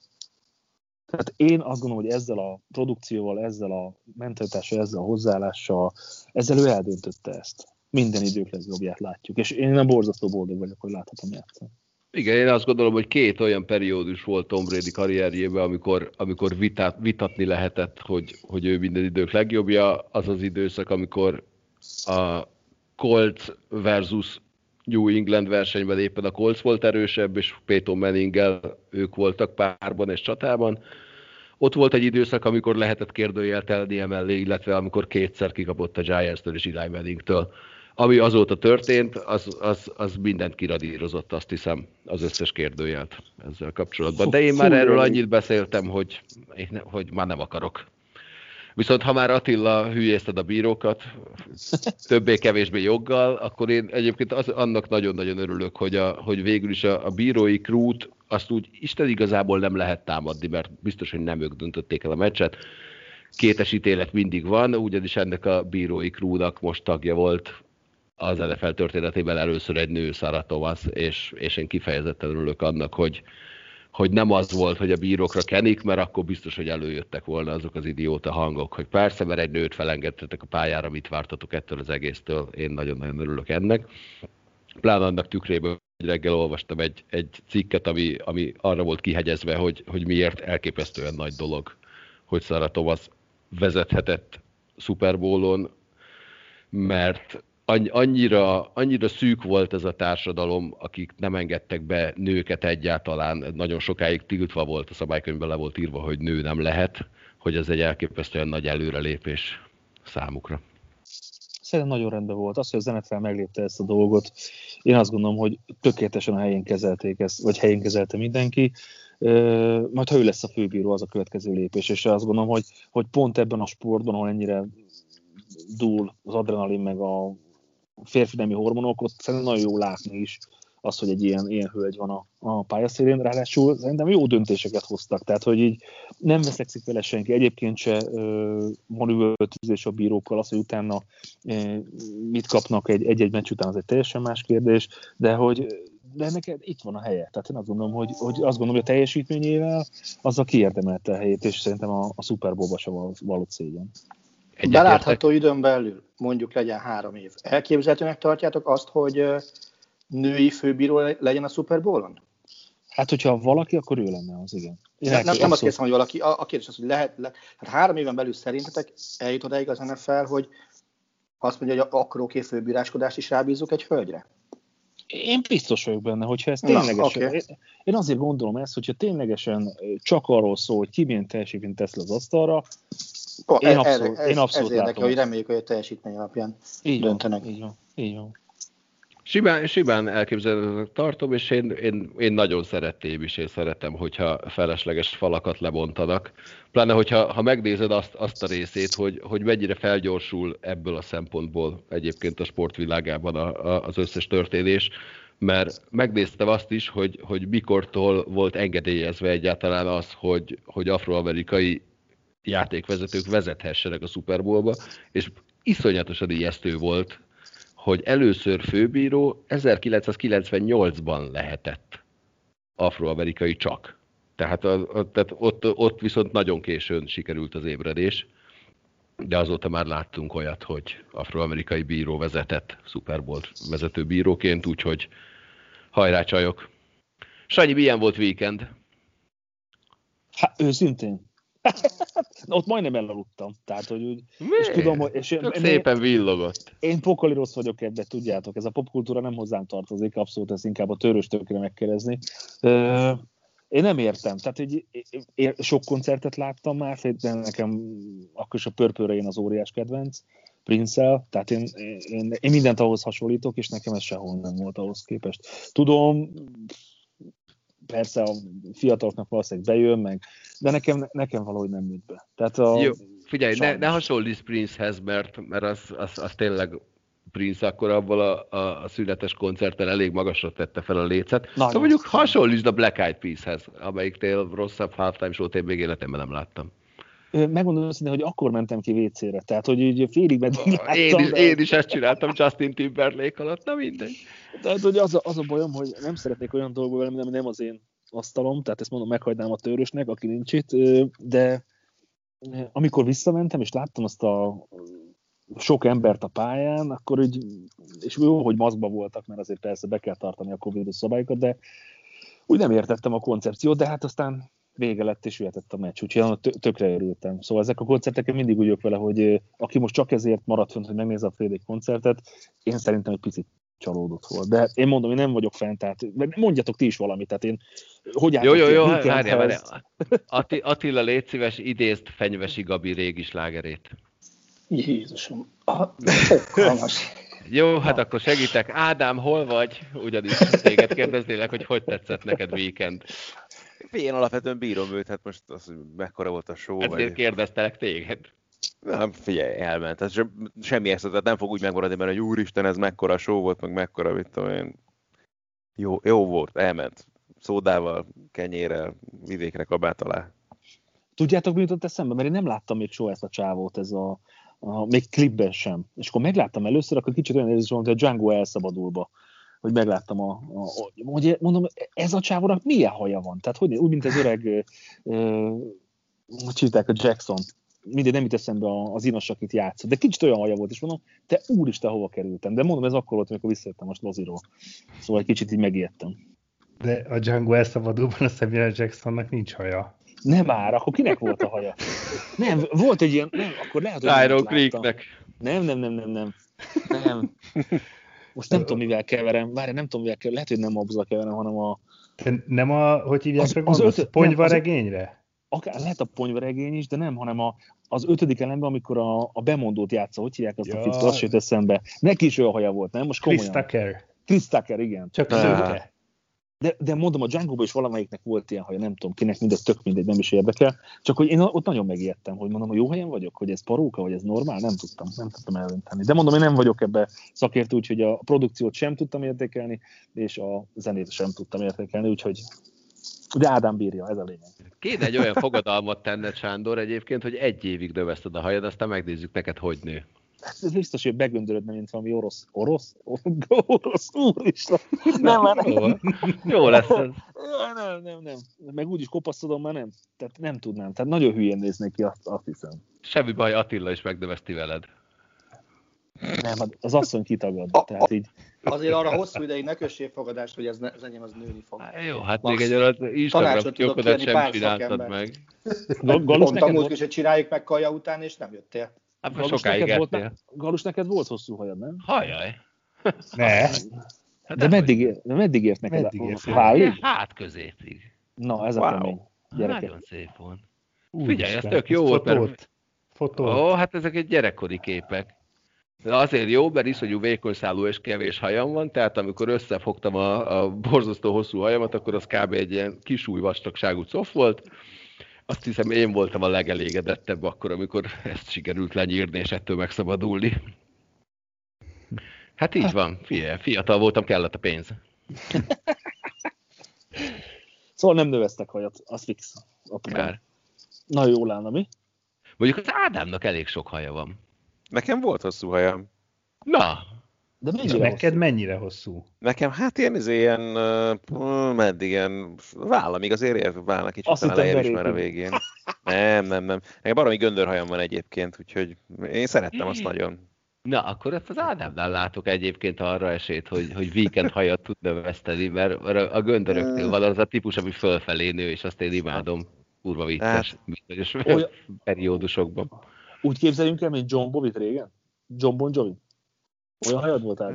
Tehát én azt gondolom, hogy ezzel a produkcióval, ezzel a mentalitással, ezzel a hozzáállással, ezzel ő eldöntötte ezt. Minden idők legjobbját látjuk. És én nem borzasztó boldog vagyok, hogy láthatom játszani. Igen, én azt gondolom, hogy két olyan periódus volt Tom Brady karrierjében, amikor, amikor vitát, vitatni lehetett, hogy, hogy ő minden idők legjobbja. Az az időszak, amikor a Colts versus New England versenyben éppen a Colts volt erősebb, és Peyton Manninggel ők voltak párban és csatában. Ott volt egy időszak, amikor lehetett kérdőjeltelni emellé, illetve amikor kétszer kikapott a Giants-től és Eli Manningtől. Ami azóta történt, az, az, az mindent kiradírozott, azt hiszem, az összes kérdőjelt ezzel kapcsolatban. De én már erről annyit beszéltem, hogy, hogy már nem akarok. Viszont ha már Attila hülyézted a bírókat, többé-kevésbé joggal, akkor én egyébként az, annak nagyon-nagyon örülök, hogy, a, hogy végül is a, a bírói krút azt úgy Isten igazából nem lehet támadni, mert biztos, hogy nem ők döntötték el a meccset. Kétes ítélet mindig van, ugyanis ennek a bírói krúnak most tagja volt az NFL történetében először egy nő, Sarah Thomas, és, és én kifejezetten örülök annak, hogy, hogy nem az volt, hogy a bírókra kenik, mert akkor biztos, hogy előjöttek volna azok az idióta hangok, hogy persze, mert egy nőt felengedtetek a pályára, mit vártatok ettől az egésztől, én nagyon-nagyon örülök ennek. Pláne annak tükrében, hogy reggel olvastam egy, egy cikket, ami, ami arra volt kihegyezve, hogy, hogy miért elképesztően nagy dolog, hogy Sarah Thomas vezethetett Super Bowl-on, mert annyira, annyira szűk volt ez a társadalom, akik nem engedtek be nőket egyáltalán, nagyon sokáig tiltva volt, a szabálykönyvben le volt írva, hogy nő nem lehet, hogy ez egy elképesztően nagy előrelépés számukra. Szerintem nagyon rendben volt. Az, hogy a zenetfel meglépte ezt a dolgot, én azt gondolom, hogy tökéletesen a helyén kezelték ezt, vagy helyén kezelte mindenki. Majd ha ő lesz a főbíró, az a következő lépés, és azt gondolom, hogy, hogy pont ebben a sportban, ahol ennyire dúl az adrenalin meg a férfi nemi ott szerintem nagyon jó látni is az, hogy egy ilyen, ilyen hölgy van a, a pályaszélén, ráadásul szerintem jó döntéseket hoztak, tehát hogy így nem veszekszik vele senki, egyébként se manővöltözés a bírókkal, az, hogy utána e, mit kapnak egy, egy-egy meccs után, az egy teljesen más kérdés, de hogy de ennek itt van a helye. Tehát én azt gondolom, hogy, hogy azt gondolom, hogy a teljesítményével az a kiérdemelte a helyét, és szerintem a, a Super Bowl-ba se való szégyen. Belátható időn belül, mondjuk legyen három év. Elképzelhetőnek tartjátok azt, hogy női főbíró legyen a Super Bowl-on? Hát, hogyha valaki, akkor ő lenne az, igen. Én nem, nem, nem azt kérdezem, hogy valaki, a, a kérdés az, hogy lehet, le, hát három éven belül szerintetek eljut odáig az NFL, hogy azt mondja, hogy akkor oké, főbíráskodást is rábízunk egy hölgyre? Én biztos vagyok benne, hogyha ez ténylegesen, Na, okay. én azért gondolom ezt, hogyha ténylegesen csak arról szól, hogy ki milyen teljesítményt tesz le az asztalra, én, abszolút, ez, én abszolút ez érdekel, hogy reméljük, hogy a teljesítmény alapján így döntenek. Van, így van, így van. Simán, simán elképzelhetőnek tartom, és én, én, én nagyon szeretném is, én szeretem, hogyha felesleges falakat lebontanak. Pláne, hogyha ha megnézed azt, azt a részét, hogy, hogy mennyire felgyorsul ebből a szempontból egyébként a sportvilágában a, a, az összes történés, mert megnéztem azt is, hogy, hogy mikortól volt engedélyezve egyáltalán az, hogy, hogy afroamerikai játékvezetők vezethessenek a Super Bowlba, és iszonyatosan ijesztő volt, hogy először főbíró 1998-ban lehetett afroamerikai csak. Tehát, a, a, tehát ott, ott viszont nagyon későn sikerült az ébredés, de azóta már láttunk olyat, hogy afroamerikai bíró vezetett Super Bowl vezető bíróként, úgyhogy hajrá csajok. Sanyi, milyen volt weekend? Hát őszintén, ott majdnem elaludtam. Tehát, hogy úgy, és tudom, hogy... És én, szépen villogott. Én pokoli rossz vagyok ebbe, tudjátok. Ez a popkultúra nem hozzám tartozik, abszolút ez inkább a törős tökre megkerezni. Én nem értem. Tehát, hogy én sok koncertet láttam már, de nekem akkor is a pörpőre én az óriás kedvenc. prince tehát én, én, én mindent ahhoz hasonlítok, és nekem ez sehol nem volt ahhoz képest. Tudom, persze a fiataloknak valószínűleg bejön, meg, de nekem, nekem valahogy nem jött be. Tehát a, Jó, figyelj, ne, ne hasonlíts Princehez, mert, mert az, az, az tényleg Prince akkor abból a, a, a születes koncerten elég magasra tette fel a lécet. Nagyon szóval mondjuk hasonlítsd a Black Eyed Peas-hez, amelyiknél rosszabb halftime show-t én még életemben nem láttam. Megmondom őszintén, hogy akkor mentem ki WC-re, tehát hogy így félig meddig láttam. Én is, de... én is ezt csináltam Justin Timberlake alatt, na mindegy. Tehát hogy az a, az a bajom, hogy nem szeretnék olyan dolgok velem, nem, nem az én asztalom, tehát ezt mondom, meghagynám a törösnek, aki nincs itt, de amikor visszamentem, és láttam azt a sok embert a pályán, akkor úgy, és jó, hogy maszkba voltak, mert azért persze be kell tartani a covid szabályokat, de úgy nem értettem a koncepciót, de hát aztán vége lett, és jöhetett a meccs, úgyhogy tökre örültem. Szóval ezek a koncertek mindig úgy vele, hogy aki most csak ezért maradt fönt, hogy megnézze a Frédék koncertet, én szerintem egy picit csalódott volt. De én mondom, én nem vagyok fent, tehát mondjatok ti is valamit, tehát én hogy Jó, jó, jó, várjál, várjál. [LAUGHS] Atti, Attila, légy szíves, idézd Fenyvesi Gabi régi slágerét. Jézusom. Jó, hát akkor segítek. Ádám, hol vagy? Ugyanis téged kérdeznélek, hogy hogy tetszett neked weekend. Én alapvetően bírom őt, hát most az, hogy mekkora volt a show. Ezért vagy... kérdeztelek téged. Nem, figyelj, elment. Tehát se, semmi ezt, tehát nem fog úgy megmaradni, mert hogy úristen, ez mekkora show volt, meg mekkora, mit tudom én. Jó, jó volt, elment. Szódával, kenyérrel, vidékre kabát alá. Tudjátok, mi jutott eszembe? Mert én nem láttam még soha ezt a csávót, ez a, a még klipben sem. És akkor megláttam először, akkor kicsit olyan érzés volt, hogy a Django elszabadulba hogy megláttam a, a, hogy mondom, ez a csávónak milyen haja van? Tehát hogy, úgy, mint az öreg, hogy hívták a Jackson, mindegy, nem jut eszembe az inos, akit játszott, de kicsit olyan haja volt, és mondom, te úristen, hova kerültem? De mondom, ez akkor volt, amikor visszajöttem most Loziról. Szóval egy kicsit így megijedtem. De a Django elszabadulban a Samuel Jacksonnak nincs haja. Nem már, akkor kinek volt a haja? Nem, volt egy ilyen, nem, akkor lehet, hogy Iron Creeknek. Nem, nem, nem, nem, nem. Nem. Most nem tudom, mivel keverem. Várj, nem tudom, mivel keverem. Lehet, hogy nem abban keverem, hanem a... Te nem a, hogy hívják az, meg, az, öt, ponyva regényre? Akár lehet a ponyvaregény is, de nem, hanem a, az ötödik elemben, amikor a, a bemondót játsza, hogy hívják azt ja. a fickót, azt jött eszembe. Neki is olyan haja volt, nem? Most komolyan. Chris Tucker. Chris Tucker, igen. Csak szőke. De, de mondom, a django is valamelyiknek volt ilyen haja, nem tudom kinek, mindez tök mindegy, nem is érdekel. Csak hogy én ott nagyon megijedtem, hogy mondom, hogy jó helyen vagyok, hogy ez paróka, vagy ez normál, nem tudtam, nem tudtam eldönteni. De mondom, én nem vagyok ebbe szakértő, úgyhogy a produkciót sem tudtam értékelni, és a zenét sem tudtam értékelni, úgyhogy de Ádám bírja, ez a lényeg. Kéne egy olyan fogadalmat tenne, Sándor, egyébként, hogy egy évig növeszted a hajad, aztán megnézzük neked, hogy nő. Ez biztos, hogy begöndörödne, mint valami orosz. Orosz? Orosz, úristen. Nem, már nem. Jó lesz ez. Nem, nem, nem. Meg úgyis kopaszodom, már nem. Tehát nem tudnám. Tehát nagyon hülyén néznék ki, azt, azt hiszem. Semmi baj, Attila is megnöveszti veled. Nem, hát az asszony kitagad. Tehát így. Azért arra hosszú ideig ne kössél fogadást, hogy ez, ne, az enyém az nőni fog. Há, jó, hát Max. még egy olyan Instagram kiókodat sem csináltad meg. Galus Pont a múlt is, hogy csináljuk meg kaja után, és nem jöttél. Hát most sokáig neked volt, Galus, neked volt hosszú hajad, nem? Hajaj. [LAUGHS] Ne. Hát de, meddig, de meddig ért neked? Meddig ért? Hálig? Hát középig. Na, ez wow. a kemény. Gyerekek. Nagyon szép volt. Figyelj, ez tök jó volt, mert... Fotó. Ó, hát ezek egy gyerekkori képek. De azért jó, mert iszonyú vékonyszálú és kevés hajam van, tehát amikor összefogtam a, a borzasztó hosszú hajamat, akkor az kb. egy ilyen kisúj vastagságú cof volt. Azt hiszem, én voltam a legelégedettebb akkor, amikor ezt sikerült lenyírni, és ettől megszabadulni. Hát így hát. van, Figyelj, fiatal voltam, kellett a pénz. [LAUGHS] szóval nem növeztek hajat, az fix. Kár. Na jó állna, mi? Mondjuk az Ádámnak elég sok haja van. Nekem volt hosszú hajam. Na, de mennyire neked hosszú? mennyire hosszú? Nekem hát ilyen, ez ilyen, meddig ilyen, vállamig azért ér, válnak kicsit Azt a is már a végén. Nem, nem, nem. Nekem baromi göndörhajam van egyébként, úgyhogy én szerettem azt nagyon. Na, akkor ezt az Ádámnál látok egyébként arra esélyt, hogy, hogy weekend hajat tud növeszteni, mert a göndöröknél van az a típus, ami fölfelé nő, és azt én imádom. Kurva vicces, hát, bizonyos olyan... periódusokban. Úgy képzeljünk el, mint John Bovit régen? John Bon Jovi? Olyan hajad volt át?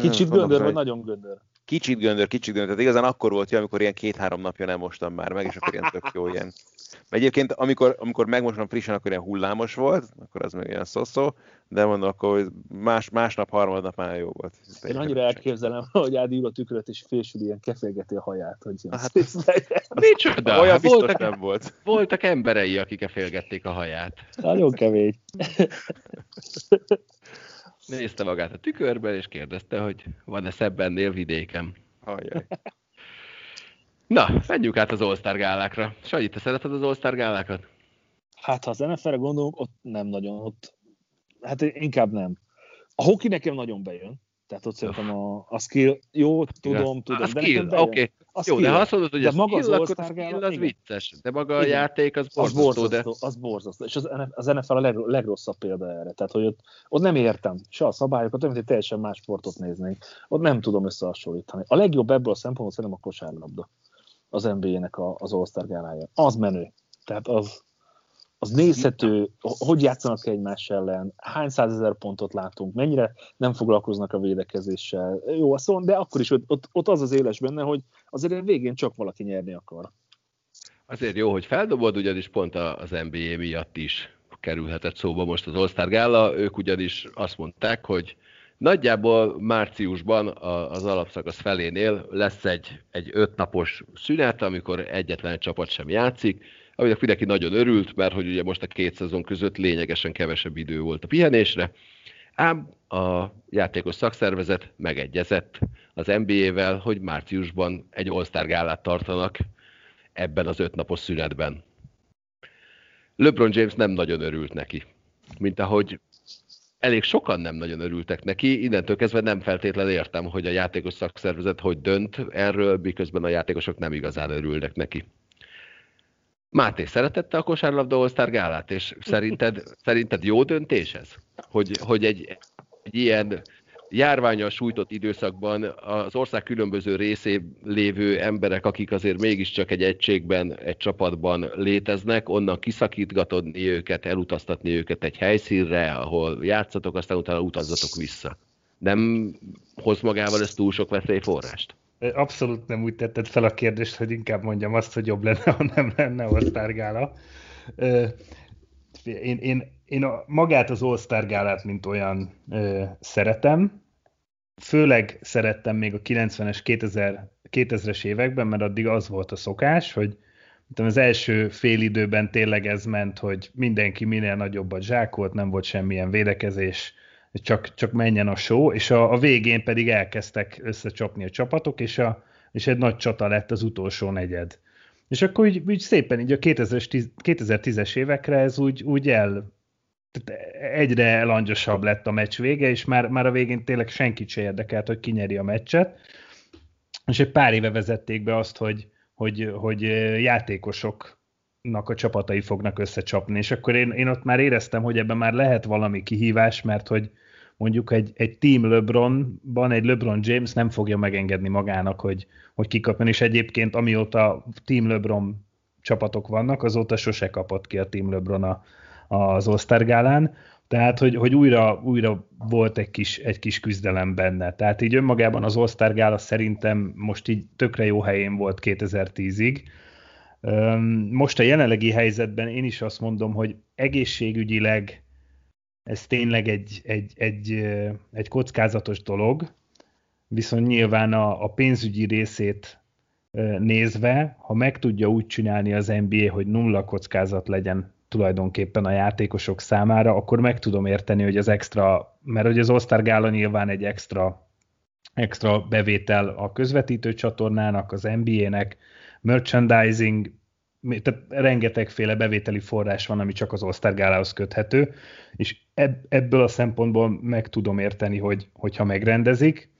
Kicsit göndör, vagy nagyon göndör? Kicsit göndör, kicsit göndör. Tehát igazán akkor volt jó, amikor ilyen két-három napja nem mostam már meg, és akkor ilyen tök jó ilyen. Mert egyébként, amikor, amikor megmosom frissen, akkor ilyen hullámos volt, akkor az meg ilyen szoszó, de mondom, akkor más, másnap, harmadnap már jó volt. Én annyira elképzelem, [LAUGHS] hogy Ádi ül a tükröt, és fésül ilyen kefélgeti a haját. Hogy hát, [LAUGHS] Micsoda? Olyan voltak, nem volt. Voltak emberei, akik kefélgették a haját. Nagyon kemény. [LAUGHS] Nézte magát a tükörben, és kérdezte, hogy van-e szebb ennél vidékem. Ajaj. [LAUGHS] Na, menjünk át az All-Star gálákra. Sanyi, te szereted az All-Star gálákat? Hát, ha az NFL-re gondolunk, ott nem nagyon. Ott, hát inkább nem. A hoki nekem nagyon bejön. Tehát ott szerintem a, a skill, jó, tudom, tudom. A skill, oké. Okay. Jó, de ha azt mondod, hogy de a maga skill, az akkor a skill az igen. vicces, de maga igen. a játék az borzasztó. Az borzasztó, de... az borzasztó. És az, az NFL a leg, legrosszabb példa erre. Tehát, hogy ott, ott nem értem se a szabályokat, olyan, hogy teljesen más sportot néznénk. Ott nem tudom összehasonlítani. A legjobb ebből a szempontból szerintem a kosárlabda. Az NBA-nek az All-Star gálája. Az menő. Tehát az, az nézhető, hogy játszanak egymás ellen, hány százezer pontot látunk, mennyire nem foglalkoznak a védekezéssel. Jó, szóval, de akkor is ott, ott az az éles benne, hogy azért a végén csak valaki nyerni akar. Azért jó, hogy feldobod, ugyanis pont az NBA miatt is kerülhetett szóba most az All-Star Gála. Ők ugyanis azt mondták, hogy nagyjából márciusban az alapszakasz felénél lesz egy, egy ötnapos szünet, amikor egyetlen egy csapat sem játszik, aminek mindenki nagyon örült, mert hogy ugye most a két szezon között lényegesen kevesebb idő volt a pihenésre, ám a játékos szakszervezet megegyezett az NBA-vel, hogy márciusban egy All-Star gálát tartanak ebben az ötnapos szünetben. LeBron James nem nagyon örült neki, mint ahogy elég sokan nem nagyon örültek neki, innentől kezdve nem feltétlenül értem, hogy a játékos szakszervezet hogy dönt erről, miközben a játékosok nem igazán örülnek neki. Máté, szeretette a kosárlabda all gálát, és szerinted, [LAUGHS] szerinted jó döntés ez? Hogy, hogy egy, egy ilyen járványos sújtott időszakban az ország különböző részén lévő emberek, akik azért mégiscsak egy egységben, egy csapatban léteznek, onnan kiszakítgatni őket, elutaztatni őket egy helyszínre, ahol játszatok, aztán utána utazzatok vissza. Nem hoz magával ez túl sok veszélyforrást? Abszolút nem úgy tetted fel a kérdést, hogy inkább mondjam azt, hogy jobb lenne, [LAUGHS] ha nem lenne osztárgála. Én, én, én a, magát az All-Star gálát, mint olyan szeretem, főleg szerettem még a 90-es, 2000, 2000-es években, mert addig az volt a szokás, hogy az első fél időben tényleg ez ment, hogy mindenki minél nagyobbat zsákolt, nem volt semmilyen védekezés, csak, csak menjen a show, és a, a végén pedig elkezdtek összecsapni a csapatok, és, a, és egy nagy csata lett az utolsó negyed. És akkor úgy, úgy szépen így a 2010-es évekre ez úgy, úgy el, egyre langyosabb lett a meccs vége, és már, már a végén tényleg senkit se érdekelt, hogy kinyeri a meccset. És egy pár éve vezették be azt, hogy, hogy, hogy játékosoknak a csapatai fognak összecsapni, és akkor én, én ott már éreztem, hogy ebben már lehet valami kihívás, mert hogy mondjuk egy, egy Team LeBronban egy LeBron James nem fogja megengedni magának, hogy, hogy kikapjon, és egyébként amióta Team LeBron csapatok vannak, azóta sose kapott ki a Team LeBron a, az Osztergálán, tehát hogy, hogy újra, újra volt egy kis, egy kis küzdelem benne. Tehát így önmagában az Osztergála szerintem most így tökre jó helyén volt 2010-ig. Most a jelenlegi helyzetben én is azt mondom, hogy egészségügyileg ez tényleg egy, egy, egy, egy kockázatos dolog, viszont nyilván a, a pénzügyi részét nézve, ha meg tudja úgy csinálni az NBA, hogy nulla kockázat legyen tulajdonképpen a játékosok számára, akkor meg tudom érteni, hogy az extra, mert hogy az All-Star Gála nyilván egy extra, extra bevétel a közvetítő csatornának, az NBA-nek, merchandising, tehát rengetegféle bevételi forrás van, ami csak az All-Star Gálához köthető, és ebből a szempontból meg tudom érteni, hogy, hogyha megrendezik,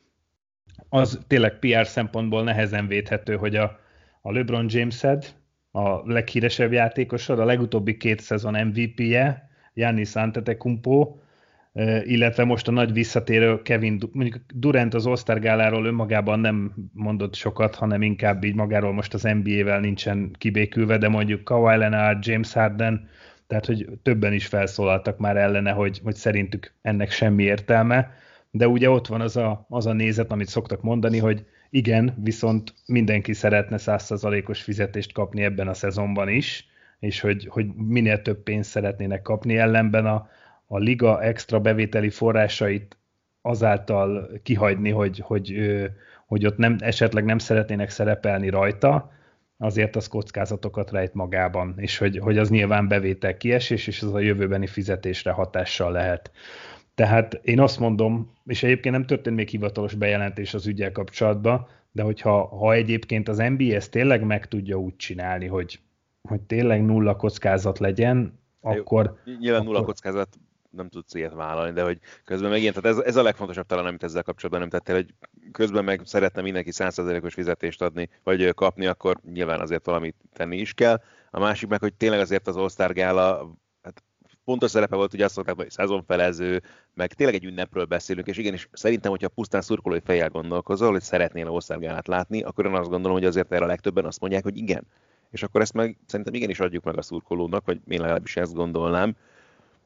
az tényleg PR szempontból nehezen védhető, hogy a, a LeBron James-ed, a leghíresebb játékosod, a legutóbbi két szezon MVP-je, Giannis Antetokounmpo, illetve most a nagy visszatérő Kevin, mondjuk Durant az All-Star gáláról önmagában nem mondott sokat, hanem inkább így magáról most az NBA-vel nincsen kibékülve, de mondjuk Kawhi Leonard, James Harden, tehát hogy többen is felszólaltak már ellene, hogy, hogy szerintük ennek semmi értelme, de ugye ott van az a, az a nézet, amit szoktak mondani, hogy igen, viszont mindenki szeretne százszerzalékos fizetést kapni ebben a szezonban is, és hogy, hogy minél több pénzt szeretnének kapni, ellenben a, a liga extra bevételi forrásait azáltal kihagyni, hogy, hogy, hogy ott nem, esetleg nem szeretnének szerepelni rajta, azért az kockázatokat rejt magában, és hogy, hogy az nyilván bevétel kiesés, és az a jövőbeni fizetésre hatással lehet. Tehát én azt mondom, és egyébként nem történt még hivatalos bejelentés az ügyel kapcsolatban, de hogyha ha egyébként az ezt tényleg meg tudja úgy csinálni, hogy, hogy tényleg nulla kockázat legyen, akkor... Nyilván nulla akkor... kockázat nem tudsz ilyet vállalni, de hogy közben meg ilyen, tehát ez, ez a legfontosabb talán, amit ezzel kapcsolatban nem tettél, hogy közben meg szeretne mindenki 100%-os fizetést adni, vagy kapni, akkor nyilván azért valamit tenni is kell. A másik meg, hogy tényleg azért az All-Star Gála pontos szerepe volt, hogy azt mondták, hogy szezonfelező, meg tényleg egy ünnepről beszélünk, és igenis szerintem, hogyha pusztán szurkolói fejjel gondolkozol, hogy szeretnél országálát látni, akkor én azt gondolom, hogy azért erre a legtöbben azt mondják, hogy igen. És akkor ezt meg szerintem igenis adjuk meg a szurkolónak, vagy én legalábbis ezt gondolnám.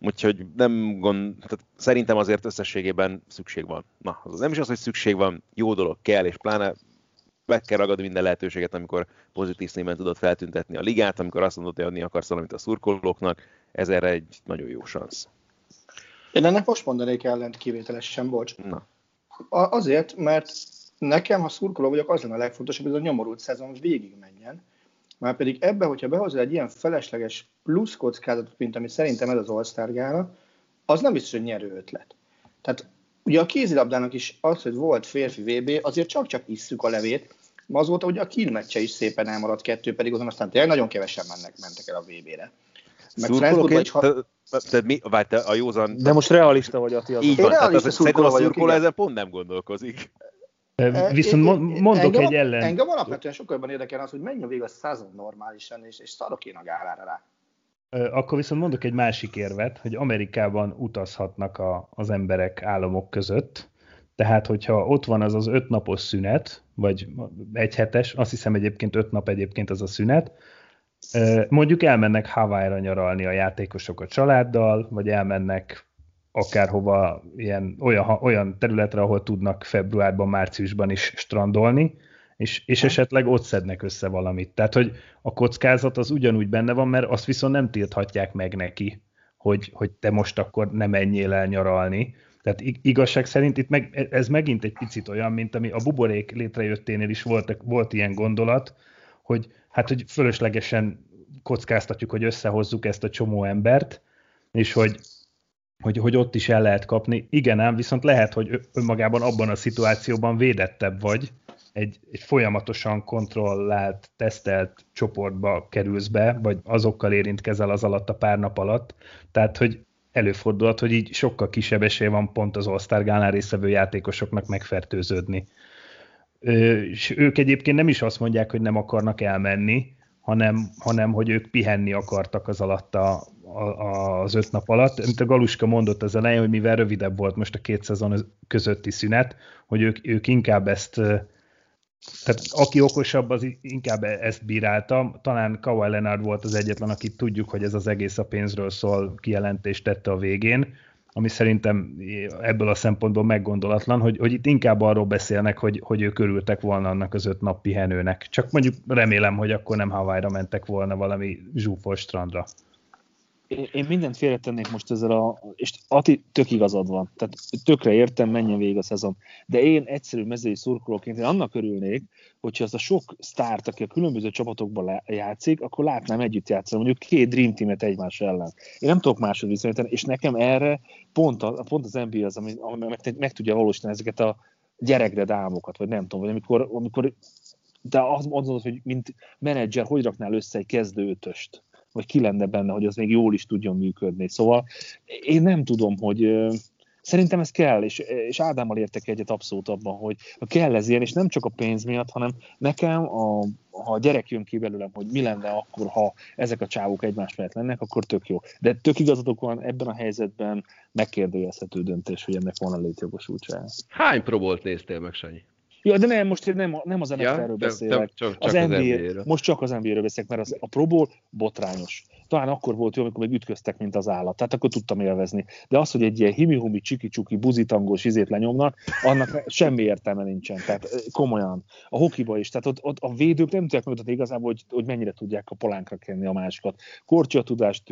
Úgyhogy nem gond, tehát szerintem azért összességében szükség van. Na, az nem is az, hogy szükség van, jó dolog kell, és pláne meg kell ragadni minden lehetőséget, amikor pozitív színben tudod feltüntetni a ligát, amikor azt mondod, hogy adni akarsz valamit a szurkolóknak, ez erre egy nagyon jó szansz. Én ennek most mondanék ellent kivételesen, bocs. Na. Azért, mert nekem, ha szurkoló vagyok, az lenne a legfontosabb, hogy ez a nyomorult szezon végig menjen. Már pedig ebbe, hogyha behozol egy ilyen felesleges plusz kockázatot, mint ami szerintem ez az all az nem biztos, hogy nyerő ötlet. Tehát ugye a kézilabdának is az, hogy volt férfi VB, azért csak-csak isszük a levét, azóta ugye a Kín meccse is szépen elmaradt kettő, pedig azon aztán tényleg nagyon kevesen mennek, mentek el a VB-re. Meg Szurkolóként, ha... Tehát mi, várj, te a józan... De most realista vagy, Ati. Így van, tehát az, szurkoló ezen pont nem gondolkozik. Viszont mondok engem, egy ellen... Engem alapvetően sokkal jobban érdekel az, hogy menjen végig a szezon normálisan, és, és szarok én a gálára rá. Akkor viszont mondok egy másik érvet, hogy Amerikában utazhatnak a, az emberek államok között, tehát hogyha ott van az az öt napos szünet, vagy egy hetes, azt hiszem egyébként öt nap egyébként az a szünet, mondjuk elmennek Hawaii-ra nyaralni a játékosok a családdal, vagy elmennek akárhova ilyen, olyan, olyan területre, ahol tudnak februárban, márciusban is strandolni, és, és esetleg ott szednek össze valamit. Tehát, hogy a kockázat az ugyanúgy benne van, mert azt viszont nem tilthatják meg neki, hogy, hogy te most akkor nem menjél el nyaralni. Tehát igazság szerint itt meg, ez megint egy picit olyan, mint ami a buborék létrejötténél is volt, volt ilyen gondolat, hogy hát, hogy fölöslegesen kockáztatjuk, hogy összehozzuk ezt a csomó embert, és hogy hogy, hogy ott is el lehet kapni. Igen ám, viszont lehet, hogy önmagában abban a szituációban védettebb vagy, egy, egy folyamatosan kontrollált, tesztelt csoportba kerülsz be, vagy azokkal érintkezel az alatt a pár nap alatt. Tehát, hogy előfordulhat, hogy így sokkal kisebb esély van pont az All-Star részvevő játékosoknak megfertőződni. Ö, és ők egyébként nem is azt mondják, hogy nem akarnak elmenni, hanem, hanem hogy ők pihenni akartak az alatt a, az öt nap alatt. Mint a Galuska mondott az elején, hogy mivel rövidebb volt most a két szezon közötti szünet, hogy ők, ők inkább ezt, tehát aki okosabb, az inkább ezt bírálta. Talán Kawhi Leonard volt az egyetlen, aki tudjuk, hogy ez az egész a pénzről szól, kijelentést tette a végén, ami szerintem ebből a szempontból meggondolatlan, hogy, hogy itt inkább arról beszélnek, hogy, hogy ők örültek volna annak az öt nap pihenőnek. Csak mondjuk remélem, hogy akkor nem Hawaii-ra mentek volna valami zsúfos strandra én mindent félretennék most ezzel a, és Ati tök igazad van, tehát tökre értem, menjen végig a szezon. De én egyszerű mezői szurkolóként én annak örülnék, hogyha az a sok sztárt, aki a különböző csapatokban játszik, akkor látnám együtt játszani, mondjuk két Dream Team-et egymás ellen. Én nem tudok másod viszonyítani, és nekem erre pont, a, pont az NBA az, ami, ami meg, meg tudja valósítani ezeket a gyerekre dámokat, vagy nem tudom, vagy amikor, amikor de azt mondod, hogy mint menedzser, hogy raknál össze egy kezdő ötöst? Vagy ki lenne benne, hogy az még jól is tudjon működni. Szóval én nem tudom, hogy szerintem ez kell, és, és Ádámmal értek egyet abszolút abban, hogy kell ez ilyen, és nem csak a pénz miatt, hanem nekem, a, ha a gyerek jön ki belőlem, hogy mi lenne akkor, ha ezek a csávok egymás mellett lennek, akkor tök jó. De tök igazatok van, ebben a helyzetben megkérdőjelezhető döntés, hogy ennek van a létjogosultsága. Hány próbolt néztél meg, Sanyi? Ja, de nem, most nem, nem az NFL-ről ja, beszélek. Csak, csak az, az NBA, NBA-ről. Most csak az NBA-ről beszélek, mert az, a Pro Bowl botrányos. Talán akkor volt jó, amikor még ütköztek, mint az állat. Tehát akkor tudtam élvezni. De az, hogy egy ilyen himi-humi, csiki-csuki, buzitangos izét lenyomnak, annak semmi értelme nincsen. Tehát komolyan. A hokiba is. Tehát ott, ott a védők nem tudják megmutatni igazából, hogy, hogy mennyire tudják a polánkra kenni a másikat. Korcsia tudást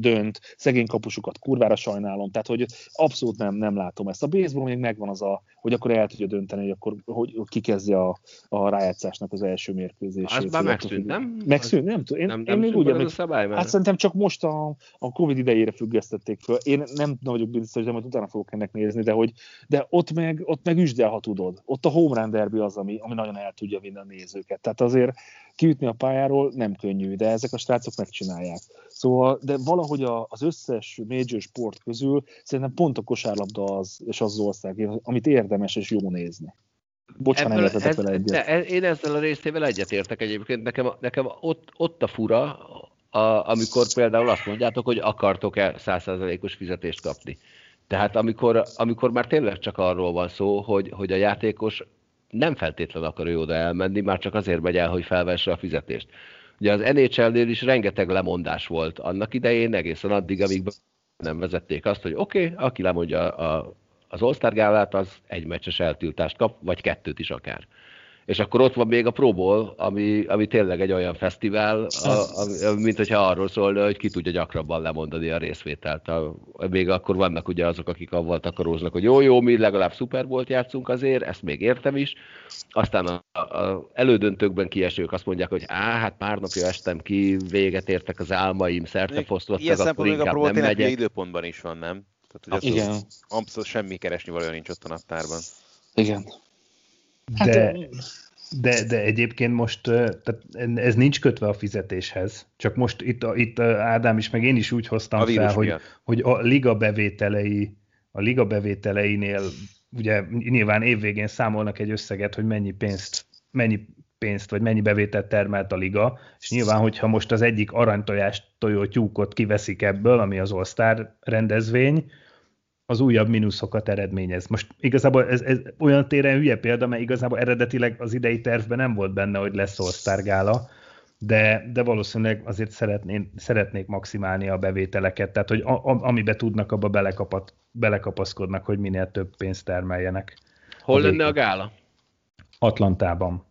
dönt, szegény kapusukat kurvára sajnálom. Tehát, hogy abszolút nem, nem látom ezt. A baseball még megvan az a, hogy akkor el tudja dönteni, hogy akkor hogy ki kezdi a, a rájátszásnak az első mérkőzését. Az már megszűnt, nem? Megszűnt, nem tudom. Én, nem, nem én még úgy emlékszem. Szabály már. Hát szerintem csak most a, a Covid idejére függesztették föl. Én nem vagyok biztos, de majd utána fogok ennek nézni, de, hogy, de ott meg, ott meg üsdel, ha tudod. Ott a home run derby az, ami, ami nagyon el tudja vinni a nézőket. Tehát azért kiütni a pályáról nem könnyű, de ezek a srácok megcsinálják. Szóval, de valahogy a, az összes major sport közül szerintem pont a kosárlabda az, és az ország, amit érdemes és jó nézni. Bocsánat, Ebből, ez, vele egyet. De, én ezzel a részével egyetértek egyébként. Nekem, nekem ott, ott a fura, a, amikor például azt mondjátok, hogy akartok-e százszerzalékos fizetést kapni. Tehát amikor, amikor már tényleg csak arról van szó, hogy, hogy a játékos nem feltétlen akar ő oda elmenni, már csak azért megy el, hogy felvesse a fizetést. Ugye az NHL-nél is rengeteg lemondás volt annak idején, egészen addig, amíg nem vezették azt, hogy oké, okay, aki lemondja a, az All-Star gálát, az egy meccses eltiltást kap, vagy kettőt is akár. És akkor ott van még a Pro Bowl, ami, ami tényleg egy olyan fesztivál, a, a, mint hogyha arról szólna, hogy ki tudja gyakrabban lemondani a részvételt. A, még akkor vannak ugye azok, akik avval takaróznak, hogy jó, jó, mi legalább Super Bowl-t játszunk azért, ezt még értem is. Aztán a, a elődöntőkben kiesők azt mondják, hogy á, hát pár napja estem ki, véget értek az álmaim, szerte fosztottak, akkor inkább a nem megyek. időpontban is van, nem? Tehát, hogy Igen. Abszolút semmi keresni való nincs ott a naptárban. Igen. Hát, de, De, de egyébként most tehát ez nincs kötve a fizetéshez. Csak most itt, itt Ádám is, meg én is úgy hoztam a fel, hogy, hogy a liga bevételei, a liga bevételeinél ugye nyilván évvégén számolnak egy összeget, hogy mennyi pénzt, mennyi pénzt, vagy mennyi bevételt termelt a liga, és nyilván, hogyha most az egyik aranytojást tojó tyúkot kiveszik ebből, ami az All-Star rendezvény, az újabb mínuszokat eredményez. Most igazából ez, ez olyan téren hülye példa, mert igazából eredetileg az idei tervben nem volt benne, hogy lesz All-Star gála, de, de valószínűleg azért szeretnék, szeretnék maximálni a bevételeket, tehát hogy a, a, amibe tudnak, abba belekapat, belekapaszkodnak, hogy minél több pénzt termeljenek. Hol lenne a gála? Atlantában.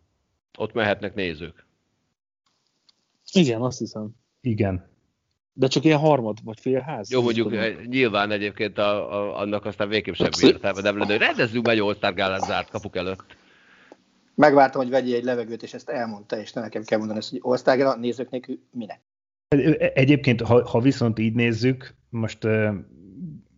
Ott mehetnek nézők. Igen, azt hiszem. Igen. De csak ilyen harmad vagy fél ház. Jó, mondjuk tudom. Eh, nyilván egyébként a, a, annak aztán végképp semmi értelme nem lenne, hogy rendezzünk egy all zárt kapuk előtt. Megvártam, hogy vegyél egy levegőt, és ezt elmondta, és nekem kell mondani ezt, hogy all nézők nélkül minek? Egyébként, ha, ha viszont így nézzük, most uh,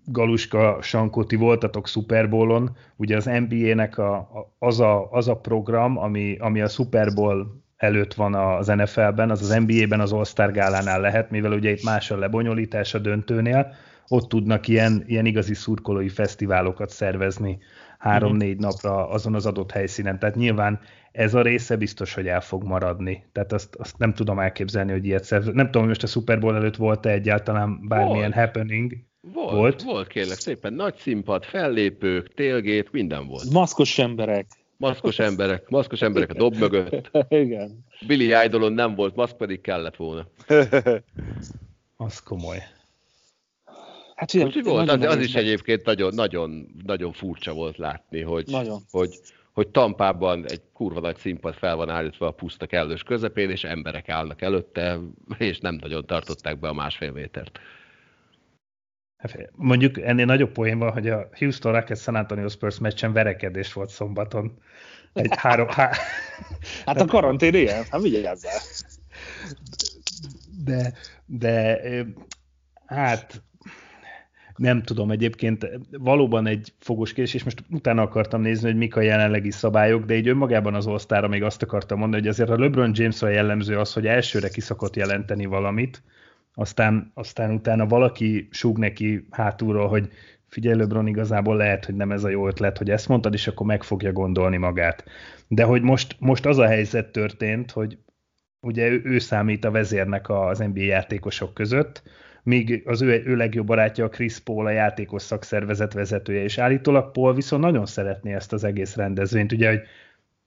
Galuska, Sankó, ti voltatok Super Bowl-on, ugye az NBA-nek a, a, az, a, az a program, ami, ami a Super Bowl előtt van az NFL-ben, az az NBA-ben az All-Star gálánál lehet, mivel ugye itt más a lebonyolítás a döntőnél, ott tudnak ilyen, ilyen igazi szurkolói fesztiválokat szervezni három-négy mhm. napra azon az adott helyszínen. Tehát nyilván ez a része biztos, hogy el fog maradni. Tehát azt, azt nem tudom elképzelni, hogy ilyet szervez. Nem tudom, hogy most a Super Bowl előtt volt-e egyáltalán bármilyen volt. happening. Volt, volt, volt kérlek szépen. Nagy színpad, fellépők, télgép, minden volt. Maszkos emberek. Maszkos emberek, maszkos emberek a dob mögött. [LAUGHS] Igen. Billy Idolon nem volt maszk, pedig kellett volna. [LAUGHS] az komoly. Hát ugye, Úgy, volt, az, az is egyébként nagyon, nagyon, nagyon furcsa volt látni, hogy, nagyon. hogy, hogy Tampában egy kurva nagy színpad fel van állítva a puszta kellős közepén, és emberek állnak előtte, és nem nagyon tartották be a másfél métert. Hát, mondjuk ennél nagyobb poén van, hogy a Houston Rockets San Antonio Spurs meccsen verekedés volt szombaton. Egy három, há... [LAUGHS] Hát a karantén ilyen, hát vigyázzál. De, de hát nem tudom, egyébként valóban egy fogos kérdés, és most utána akartam nézni, hogy mik a jelenlegi szabályok, de így önmagában az osztára még azt akartam mondani, hogy azért a LeBron Jamesra jellemző az, hogy elsőre kiszokott jelenteni valamit, aztán, aztán utána valaki súg neki hátulról, hogy figyelj LeBron, igazából lehet, hogy nem ez a jó ötlet, hogy ezt mondtad, és akkor meg fogja gondolni magát. De hogy most, most az a helyzet történt, hogy ugye ő, ő számít a vezérnek az NBA játékosok között, míg az ő, ő legjobb barátja a Chris Paul, a játékos szakszervezet vezetője, és állítólag Paul viszont nagyon szeretné ezt az egész rendezvényt, ugye, hogy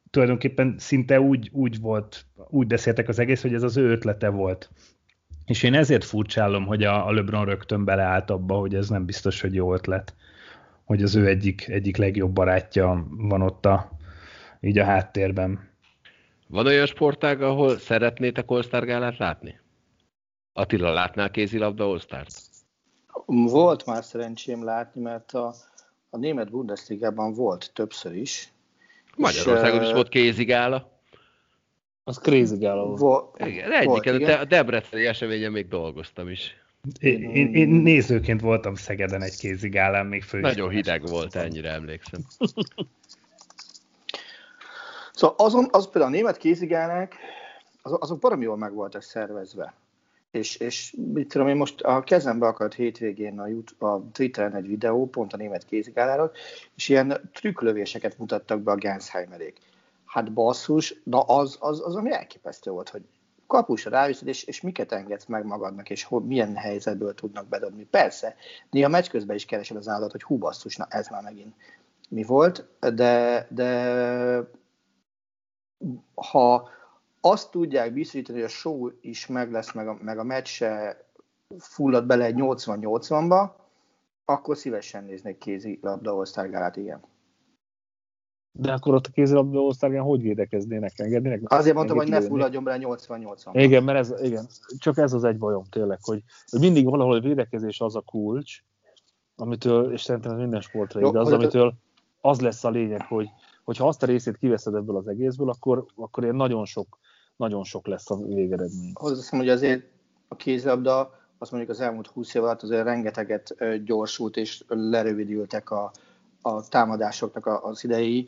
tulajdonképpen szinte úgy, úgy volt, úgy beszéltek az egész, hogy ez az ő ötlete volt. És én ezért furcsálom, hogy a, a LeBron rögtön beleállt abba, hogy ez nem biztos, hogy jó ötlet, hogy az ő egyik, egyik legjobb barátja van ott a, így a háttérben. Van olyan sportág, ahol szeretnétek all gálát látni? Attila, látnál kézilabda all Volt már szerencsém látni, mert a, a német Bundesligában volt többször is. Magyarországon és, is volt kézigála. Az crazy volt. volt. Igen, egyiket, igen. a Debreceni eseményen még dolgoztam is. Én, én, én nézőként voltam Szegeden egy kézigálán, még fő Nagyon hideg volt, ennyire emlékszem. [LAUGHS] szóval azon, az például a német kézigálák, az, azok baromi jól meg voltak szervezve. És, és mit tudom én most a kezembe akart hétvégén a, YouTube, a Twitteren egy videó, pont a német kézigáláról, és ilyen trükklövéseket mutattak be a Gensheimerék hát basszus, na az, az, az ami elképesztő volt, hogy kapusra ráviszed, és, és miket engedsz meg magadnak, és hol, milyen helyzetből tudnak bedobni. Persze, néha meccs közben is keresed az állat, hogy hú basszus, na ez már megint mi volt, de, de ha azt tudják biztosítani, hogy a show is meg lesz, meg a, meg a meccs se fullad bele egy 80-80-ba, akkor szívesen néznék kézi labda osztálygálát, igen. De akkor ott a kézilabda osztályán hogy védekeznének? Engednének? Azért mondtam, hogy ne fulladjon bele 80-80. Igen, mert ez, igen, csak ez az egy bajom tényleg, hogy, hogy mindig valahol a védekezés az a kulcs, amitől, és szerintem ez minden sportra Jó, igaz, amitől az lesz a lényeg, hogy hogyha azt a részét kiveszed ebből az egészből, akkor, akkor ilyen nagyon sok, nagyon sok lesz a végeredmény. Hozzáteszem, hogy azért a kézilabda, azt mondjuk az elmúlt 20 év alatt azért rengeteget gyorsult és lerövidültek a, a támadásoknak az idei,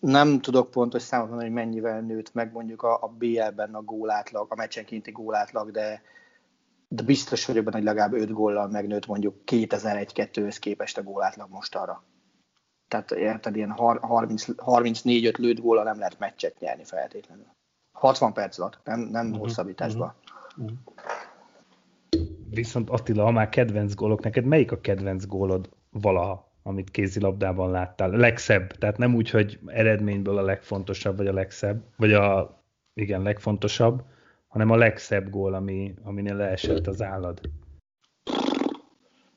Nem tudok pontos számot mondani, hogy mennyivel nőtt meg mondjuk a, a BL-ben a gólátlag, a meccsenkénti gólátlag, de, de biztos vagyok benne, hogy legalább 5 góllal megnőtt mondjuk 2001-2-höz képest a gólátlag most arra. Tehát érted, ilyen 34-5 lőtt góllal nem lehet meccset nyerni feltétlenül. 60 perc alatt, nem, nem uh-huh. hosszabbításban. Uh-huh. Viszont Attila, ha már kedvenc gólok, neked melyik a kedvenc gólod valaha, amit kézilabdában láttál? A legszebb, tehát nem úgy, hogy eredményből a legfontosabb, vagy a legszebb, vagy a, igen, legfontosabb, hanem a legszebb gól, ami, aminél leesett az állad.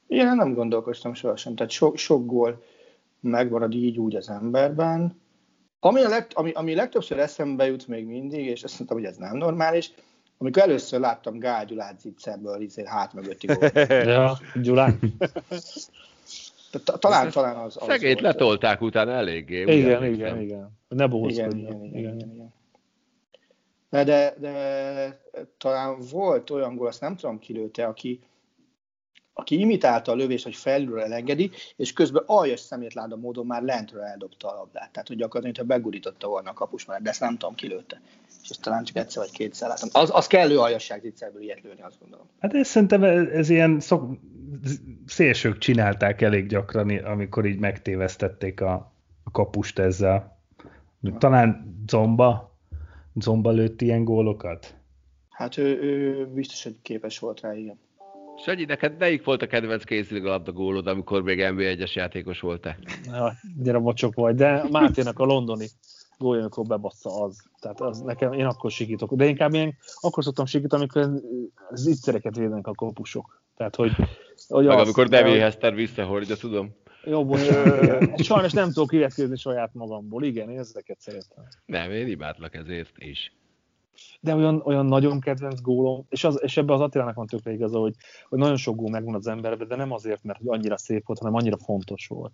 Ilyen nem gondolkoztam sohasem, tehát sok, sok gól megmarad így úgy az emberben. Ami, a leg, ami, ami legtöbbször eszembe jut még mindig, és azt mondtam, hogy ez nem normális, amikor először láttam Gál Gyulát zicserből, izé hát mögötti gól. [LAUGHS] ja, Gyulán. [LAUGHS] Talán, talán az, az Szegét letolták utána eléggé. Igen, igen, igen, igen. Ne igen, igen, igen, igen, igen. De, de, de talán volt olyan gól, azt nem tudom kilőtte, aki, aki imitálta a lövést, hogy felülről elengedi, és közben aljas szemétláda módon már lentről eldobta a labdát. Tehát, hogy gyakorlatilag, ha begurította volna a kapus mellett, de ezt nem tudom, kilőtte. És ezt talán csak egyszer vagy kétszer láttam. Az, az kellő aljasság zicserből ilyet lőni, azt gondolom. Hát ez szerintem ez, ez ilyen szok, szélsők csinálták elég gyakran, amikor így megtévesztették a, a kapust ezzel. Talán Zomba, Zomba lőtt ilyen gólokat? Hát ő, ő biztos, hogy képes volt rá, igen. Sanyi, neked melyik volt a kedvenc kézilabda gólod, amikor még NB1-es játékos volt-e? Ja, gyere mocsok vagy, de Máténak a londoni amikor bebassza az. Tehát az nekem, én akkor sikítok. De inkább én akkor szoktam sikítani, amikor az ittszereket védenek a kopusok. Tehát, hogy, hogy Meg az, amikor Devi Hester visszahordja, tudom. Jó, bocsánat. [LAUGHS] Sajnos nem tudok kivetkézni saját magamból. Igen, én ezeket szeretem. Nem, én imádlak ezért is de olyan, olyan nagyon kedvenc gólom, és, az, és ebbe az Attilának van tökre igaza, hogy, hogy nagyon sok gól megvan az emberbe, de nem azért, mert hogy annyira szép volt, hanem annyira fontos volt.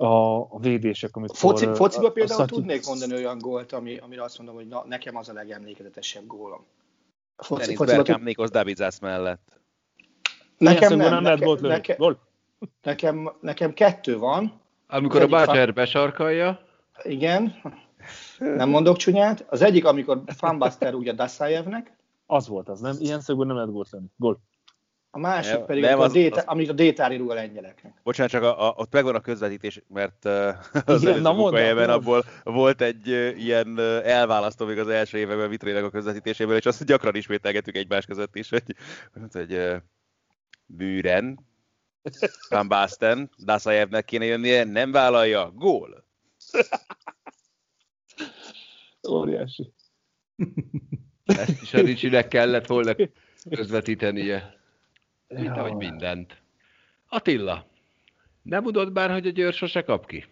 A, a védések, amikor... Foci, fociba például a tudnék mondani olyan gólt, ami, amire azt mondom, hogy na, nekem az a legemlékezetesebb gólom. Foci, Dennis Bergkamp Nikos Davidzás mellett. Nekem nem, nem lehet gólt nekem, nekem, nekem kettő van. Amikor a Bácser besarkalja. Igen, nem mondok csúnyát. Az egyik, amikor Fanbuster ugye Daszájevnek. Az volt az, nem? Ilyen szögből nem lehet gólt lenni. Gól. A másik nem, pedig, nem, az, a déta, az... amit a Détári rúg a lengyeleknek. Bocsánat, csak a, a, ott megvan a közvetítés, mert uh, [LAUGHS] az Igen, na mondom, abból volt egy uh, ilyen uh, elválasztó még az első években Vitrének a közvetítéséből, és azt gyakran ismételgetünk egymás között is, hogy, hogy uh, Bűren, Van Basten, Daszajevnek kéne jönnie, nem vállalja, gól! [LAUGHS] Óriási. Ezt is a Ricsinek kellett volna közvetítenie. Mint ahogy mindent. Attila, nem udod bár, hogy a Győr sose kap ki?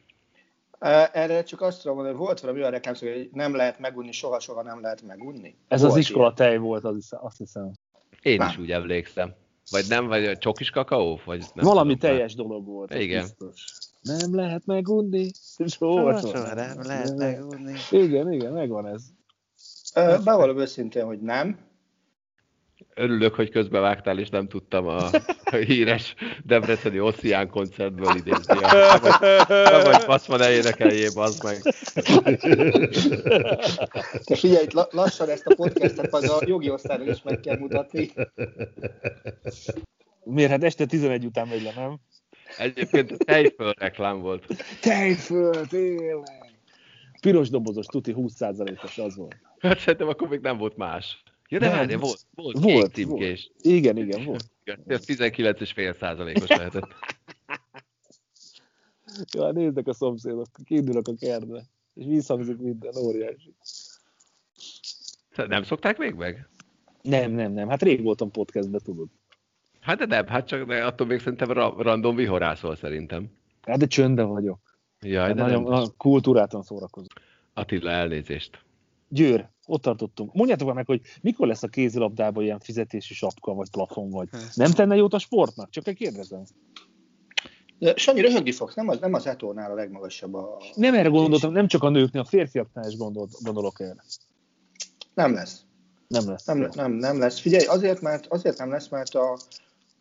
Erre csak azt tudom mondani, hogy volt valami olyan reklámszó, hogy nem lehet megunni, soha-soha nem lehet megunni. Ez volt az iskola ilyen. tej volt, az, azt hiszem. Én is úgy emlékszem. Vagy nem, vagy a csokis kakaó? Vagy nem Valami teljes már. dolog volt. Igen. Biztos. Nem lehet megunni. Soha, soha nem lehet megunni. Igen, igen, megvan ez. Bevallom őszintén, hogy nem. Örülök, hogy közbevágtál, és nem tudtam a, a híres Debreceni Ossian koncertből idézni. Nem vagy baszma, ne énekeljél, bazd meg. Te figyelj, lassan ezt a podcastet az a jogi osztályra is meg kell mutatni. Miért? Hát este 11 után megy le, nem? Egyébként tejföl reklám volt. Tejföl, tényleg. Piros dobozos, tuti 20%-os az volt. Hát szerintem akkor még nem volt más. Ja, de várj, volt, volt, volt, kék volt. Igen, igen, volt. Ez 19,5 százalékos lehetett. [LAUGHS] Jó, hát néznek a szomszédok, kiindulok a kertbe, és visszhangzik minden, óriási. Nem szokták még meg? Nem, nem, nem. Hát rég voltam podcastben, tudod. Hát de nem, hát csak de attól még szerintem ra- random vihorászol szerintem. Hát de csöndbe vagyok. Jaj, hát de nagyon, nem. nagyon kultúrátan szórakozom. Attila, elnézést. Győr, ott tartottunk. Mondjátok meg, hogy mikor lesz a kézilabdában ilyen fizetési sapka, vagy plafon, vagy nem tenne jót a sportnak? Csak egy kérdezem. De Sanyi, röhögni fogsz, nem az, nem az etornál a legmagasabb a... Nem erre gondoltam, nem csak a nőknél, a férfiaknál is gondolt, gondolok erre. Nem lesz. Nem lesz. Nem, nem, nem lesz. Figyelj, azért, mert, azért nem lesz, mert a,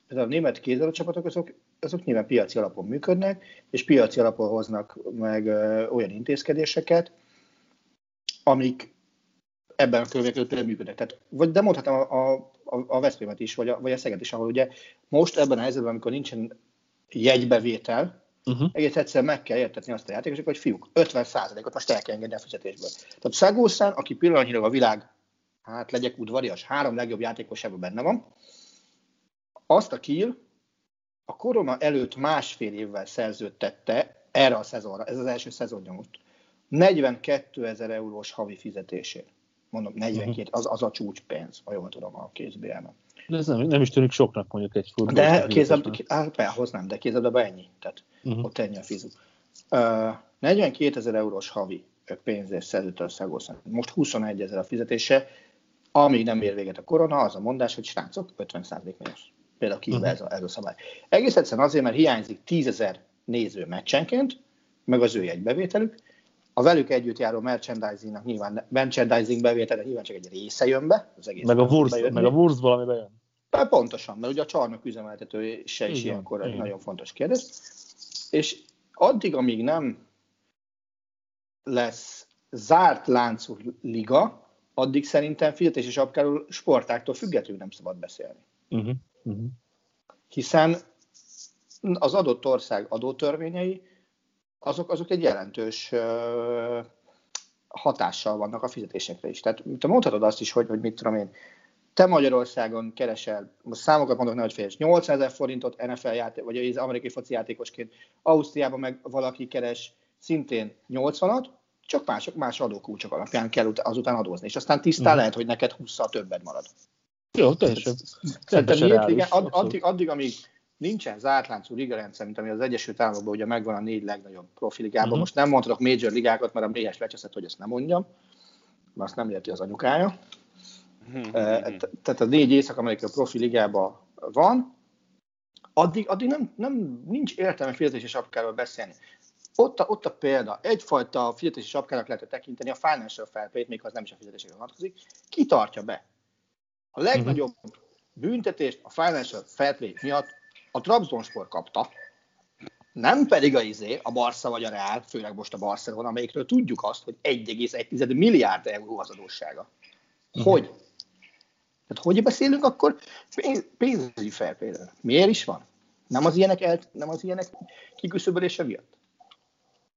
a német kézilabda csapatok azok azok nyilván piaci alapon működnek, és piaci alapon hoznak meg ö, olyan intézkedéseket, amik ebben a között működnek. Tehát, vagy de mondhatom a, a, a Veszprémet is, vagy a, vagy a Szeget is, ahol ugye most ebben a helyzetben, amikor nincsen jegybevétel, uh-huh. egész egyszer meg kell értetni azt a játékosokat, hogy fiúk, 50%-ot most el kell engedni a fizetésből. Tehát Szagószán, aki pillanatnyilag a világ, hát legyek udvarias, három legjobb játékosában benne van, azt a Kiel a korona előtt másfél évvel szerződtette erre a szezonra, ez az első szezonja most, 42 ezer eurós havi fizetésért. Mondom, 42, uh-huh. az, az a csúcspénz, ha jól tudom a kézbélben. De ez nem, nem is tűnik soknak mondjuk egy futball. De kézzel, behoznám, de kézzel ennyi. Tehát uh-huh. ott ennyi a fizu. Uh, 42 ezer eurós havi pénzért szerződte a Szagoszan. Most 21 ezer a fizetése, amíg nem ér véget a korona, az a mondás, hogy srácok, 50% mínusz. Például ki uh-huh. ez, a, ez a szabály. Egész egyszerűen azért, mert hiányzik 10 ezer néző meccsenként, meg az ő jegybevételük, a velük együtt járó merchandisingnak nyilván merchandising bevétele nyilván csak egy része jön be, az egész meg a, Wurst, meg a Wurst valami bejön. De pontosan, mert ugye a csarnok üzemeltető se is ilyenkor egy nagyon fontos kérdés. És addig, amíg nem lesz zárt láncú liga, addig szerintem fizetési sapkáról sportáktól függetlenül nem szabad beszélni. Uh-huh. Uh-huh. Hiszen az adott ország adótörvényei azok, azok egy jelentős hatással vannak a fizetésekre is. Tehát te mondhatod azt is, hogy, hogy mit tudom én, te Magyarországon keresel, most számokat mondok, nehogy félsz, 8 ezer forintot NFL játék, vagy az amerikai foci játékosként, Ausztriában meg valaki keres szintén 80-at, csak mások, más adókulcsok alapján kell azután adózni, és aztán tisztán uh-huh. lehet, hogy neked 20 többet marad. Jó, teljesen. Szerintem igen, addig, addig, amíg nincsen zártláncú ligarendszer, mint ami az Egyesült Államokban ugye megvan a négy legnagyobb profiligában. Uh-huh. Most nem mondhatok major ligákat, mert a mélyes lecseszett, hogy ezt nem mondjam, mert azt nem érti az anyukája. Uh-huh. Tehát a négy észak-amerikai profiligában van, addig, addig nem, nem, nincs értelme fizetési sapkáról beszélni. Ott a, ott a példa, egyfajta fizetési sapkának lehet tekinteni a financial fair play még ha az nem is a fizetésre vonatkozik, ki tartja be. A legnagyobb uh-huh. büntetést a financial fair play miatt a Trabzonspor kapta, nem pedig a izé, a Barca vagy a Real, főleg most a Barcelona, amelyikről tudjuk azt, hogy 1,1 milliárd euró az adóssága. Hogy? Uh-huh. Tehát hogy beszélünk akkor pénz, pénzügyi felpéről? Miért is van? Nem az ilyenek, el, nem az ilyenek kiküszöbölése miatt?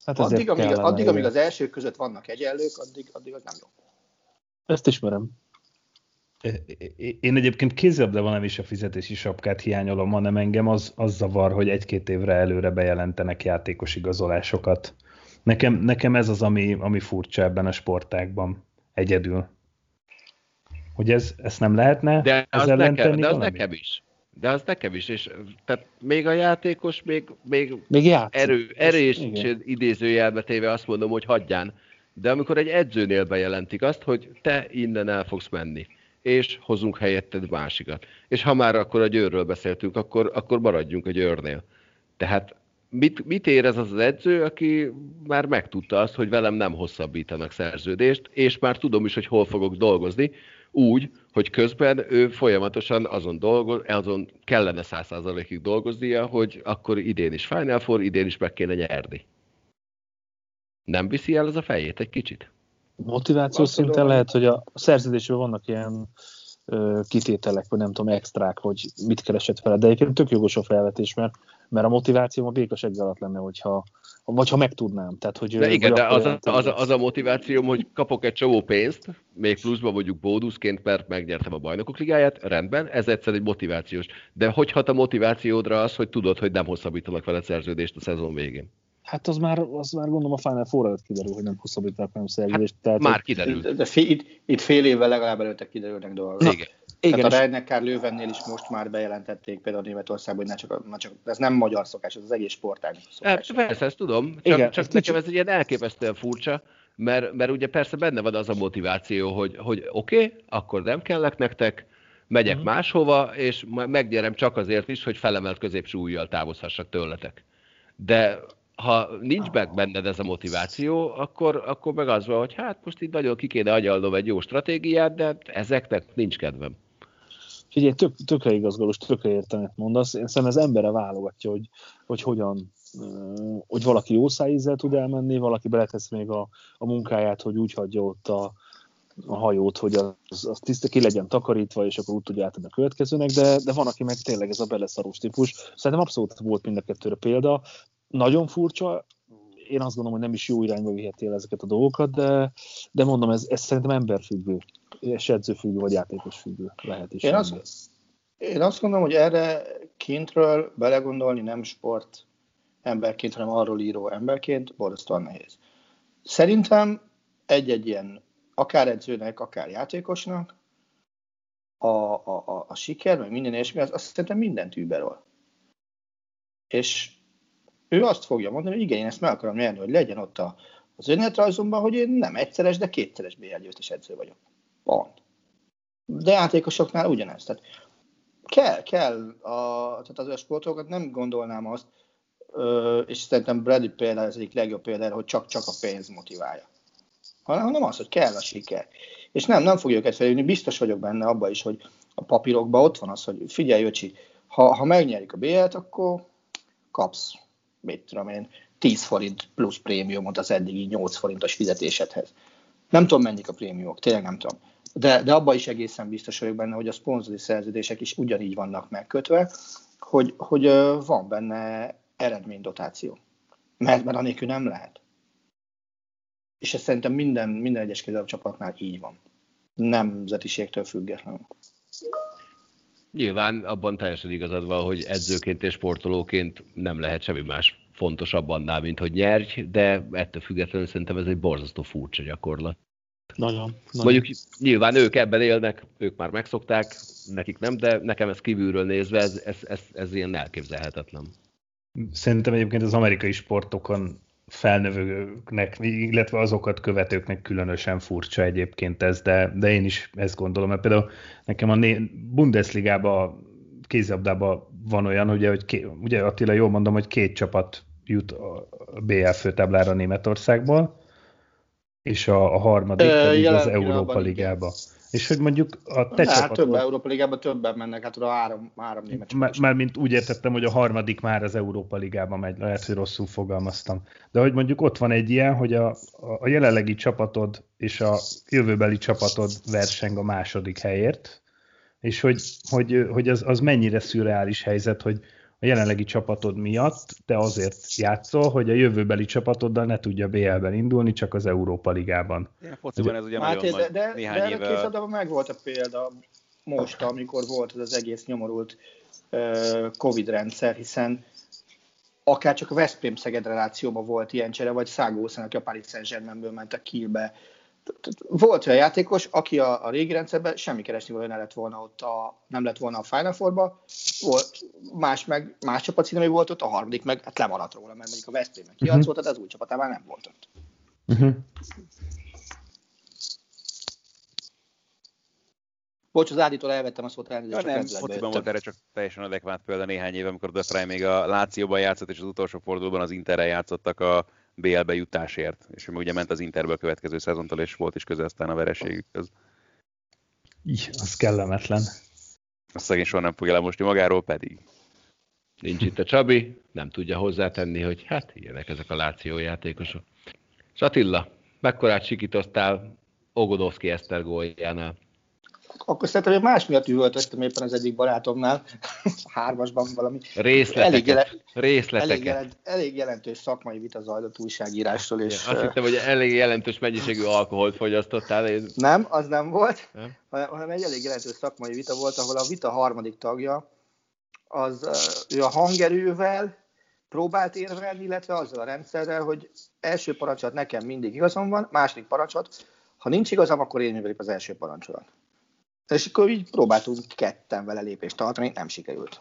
Hát addig, amíg, addig, amíg az elsők között vannak egyenlők, addig, addig az nem jó. Ezt ismerem. Én egyébként kézzelbe nem is a fizetési sapkát hiányolom, hanem engem az, az zavar, hogy egy-két évre előre bejelentenek játékos igazolásokat. Nekem, nekem ez az, ami, ami furcsa ebben a sportákban egyedül. Hogy ez, ezt nem lehetne de az, nekem, de az nekem is. De az nekem is, és tehát még a játékos még, még, még erő, erős idézőjelbe téve azt mondom, hogy hagyján. De amikor egy edzőnél bejelentik azt, hogy te innen el fogsz menni és hozunk helyetted másikat. És ha már akkor a győrről beszéltünk, akkor, akkor maradjunk a győrnél. Tehát mit, mit érez az az edző, aki már megtudta azt, hogy velem nem hosszabbítanak szerződést, és már tudom is, hogy hol fogok dolgozni, úgy, hogy közben ő folyamatosan azon, dolgoz, azon kellene százszázalékig dolgoznia, hogy akkor idén is Final Four, idén is meg kéne nyerni. Nem viszi el az a fejét egy kicsit? Motiváció szinten lehet, hogy a szerződésben vannak ilyen ö, kitételek, vagy nem tudom, extrák, hogy mit keresett vele, de egyébként tök jogos a felvetés, mert, mert a motiváció a békaseg alatt lenne, hogyha vagy ha megtudnám. Tehát, hogy, de igen, de az a, az, a, az a motivációm, hogy kapok egy csomó pénzt, még pluszban mondjuk bónuszként, mert megnyertem a bajnokok ligáját, rendben, ez egyszer egy motivációs. De hogy hat a motivációdra az, hogy tudod, hogy nem hosszabbítanak veled szerződést a szezon végén? Hát az már, az már gondolom a Final Four előtt kiderül, hogy nem hosszabbítják nem szerződést. Hát tehát, már kiderült. De, de fél, itt, itt, fél évvel legalább előtte kiderülnek dolgok. Igen. Igen, Tehát a Reinekár Lővennél is most már bejelentették például Németországban, hogy ne csak, ne csak, ez nem magyar szokás, ez az egész sportág szokás. Hát, persze, ezt tudom, csak, Igen, csak nekem ez egy ilyen elképesztően furcsa, mert, mert ugye persze benne van az a motiváció, hogy, hogy oké, okay, akkor nem kellek nektek, megyek uh-huh. máshova, és megnyerem csak azért is, hogy felemelt középső ujjal távozhassak tőletek. De ha nincs meg benned ez a motiváció, akkor, akkor meg az van, hogy hát most itt nagyon ki kéne agyalnom egy jó stratégiát, de ezeknek nincs kedvem. Figyelj, tök, tökre igazgalós, tökre értenet mondasz. Én szerintem ez embere válogatja, hogy, hogy hogyan, hogy valaki jó szájízzel tud elmenni, valaki beletesz még a, a munkáját, hogy úgy hagyja ott a, a hajót, hogy az, az tiszta ki legyen takarítva, és akkor úgy tudja átadni a következőnek, de, de van, aki meg tényleg ez a beleszarós típus. Szerintem abszolút volt mind a kettőre példa. Nagyon furcsa, én azt gondolom, hogy nem is jó irányba viheti el ezeket a dolgokat, de, de mondom, ez, ez szerintem emberfüggő, és edzőfüggő, vagy játékosfüggő lehet is. Én azt, én azt gondolom, hogy erre kintről belegondolni nem sport emberként, hanem arról író emberként borzasztóan nehéz. Szerintem egy-egy ilyen akár edzőnek, akár játékosnak a, a, a, a siker, meg minden ilyesmi, az azt szerintem mindent überol. És ő azt fogja mondani, hogy igen, én ezt meg akarom nyerni, hogy legyen ott a, az önéletrajzomban, hogy én nem egyszeres, de kétszeres BL győztes edző vagyok. Pont. De játékosoknál ugyanez. Tehát kell, kell, a, tehát az olyan sportokat nem gondolnám azt, és szerintem Bradley például az egyik legjobb például, hogy csak-csak a pénz motiválja. Hanem az, hogy kell a siker. És nem, nem fogja őket felülni, biztos vagyok benne abban is, hogy a papírokban ott van az, hogy figyelj, öcsi, ha, ha megnyerik a BL-t, akkor kapsz mit tudom én, 10 forint plusz prémiumot az eddigi 8 forintos fizetésedhez. Nem tudom, mennyik a prémiumok, tényleg nem tudom. De, de abban is egészen biztos vagyok benne, hogy a szponzori szerződések is ugyanígy vannak megkötve, hogy, hogy van benne eredménydotáció. Mert, mert anélkül nem lehet. És ez szerintem minden, minden egyes csapatnál így van. Nemzetiségtől függetlenül. Nyilván abban teljesen igazad van, hogy edzőként és sportolóként nem lehet semmi más fontosabb annál, mint hogy nyerj, de ettől függetlenül szerintem ez egy borzasztó furcsa gyakorlat. Nagyon, nagyon. Mondjuk nyilván ők ebben élnek, ők már megszokták, nekik nem, de nekem ez kívülről nézve ez, ez, ez, ez ilyen elképzelhetetlen. Szerintem egyébként az amerikai sportokon felnövőknek, illetve azokat követőknek különösen furcsa egyébként ez, de, de én is ezt gondolom, mert például nekem a Bundesligában, kézabdában van olyan, ugye, hogy ké, ugye Attila jól mondom, hogy két csapat jut a BL főtáblára Németországból, és a, a harmadik pedig az Európa Ligába. És hogy mondjuk a te hát csapatod... több Európa Ligában többen mennek, hát a három, három német már, már mint úgy értettem, hogy a harmadik már az Európa Ligában megy, lehet, hogy rosszul fogalmaztam. De hogy mondjuk ott van egy ilyen, hogy a, a jelenlegi csapatod és a jövőbeli csapatod verseng a második helyért, és hogy, hogy, hogy az, az mennyire szürreális helyzet, hogy, a jelenlegi csapatod miatt te azért játszol, hogy a jövőbeli csapatoddal ne tudja BL-ben indulni, csak az Európa Ligában. Ja, fociban ez ugye hát nagyon de, de, néhány de éve... kézadában meg volt a példa most, amikor volt ez az egész nyomorult uh, Covid rendszer, hiszen akár csak a Veszprém Szeged relációban volt ilyen csere, vagy Szágószán, aki a Paris Saint-Germainből ment a Kielbe, volt olyan játékos, aki a, a régi rendszerben semmi keresni volna, lett volna ott a, nem lett volna a Final Four-ba, volt más, meg, más csapat színű volt ott, a harmadik meg hát lemaradt róla, mert mondjuk a Veszprémnek kiharcolt, uh-huh. de az új csapatában nem volt ott. Uh-huh. Bocs, az Áditól elvettem a szót elnézést. Ja, nem, fociban volt erre csak teljesen adekvát példa néhány éve, amikor Döfráj még a Lációban játszott, és az utolsó fordulóban az Interrel játszottak a BL-be jutásért, és ugye ment az Interből következő szezontól, és volt is köze aztán a vereségükhöz. Így, az kellemetlen. Azt szegény soha nem fogja lemosni magáról, pedig. Nincs itt a Csabi, nem tudja hozzátenni, hogy hát ilyenek ezek a Láció játékosok. És Attila, mekkorát sikítoztál Ogodowski Eszter góljánál? Akkor szerintem, hogy más miatt üvöltöztem éppen az egyik barátomnál, [LAUGHS] hármasban valami. Részleteket. Elég, jelen, részleteket. Elég, jelent, elég jelentős szakmai vita zajlott újságírásról. És, azt hittem, hogy elég jelentős mennyiségű alkoholt fogyasztottál. Én... Nem, az nem volt, nem? hanem egy elég jelentős szakmai vita volt, ahol a vita harmadik tagja, az ő a hangerővel próbált érvelni, illetve azzal a rendszerrel, hogy első parancsot nekem mindig igazam van, második parancsot, ha nincs igazam, akkor én művelik az első parancsolat. És akkor így próbáltunk ketten vele lépést tartani, nem sikerült.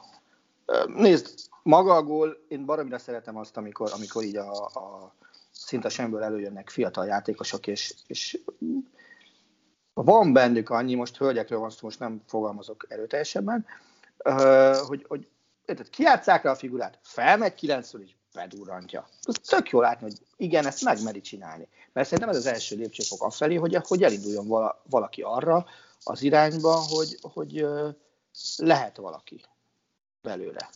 Nézd, maga a gól, én baromira szeretem azt, amikor, amikor így a, a szinte semből előjönnek fiatal játékosok, és, és van bennük annyi, most hölgyekről van szó, most nem fogalmazok erőteljesebben, hogy, hogy érted, kiátszák rá a figurát, felmegy kilencről, és bedurrantja. Ez tök jól látni, hogy igen, ezt megmeri csinálni. Mert szerintem ez az első lépcsőfok afelé, hogy, hogy elinduljon vala, valaki arra, az irányba, hogy, hogy lehet valaki belőle.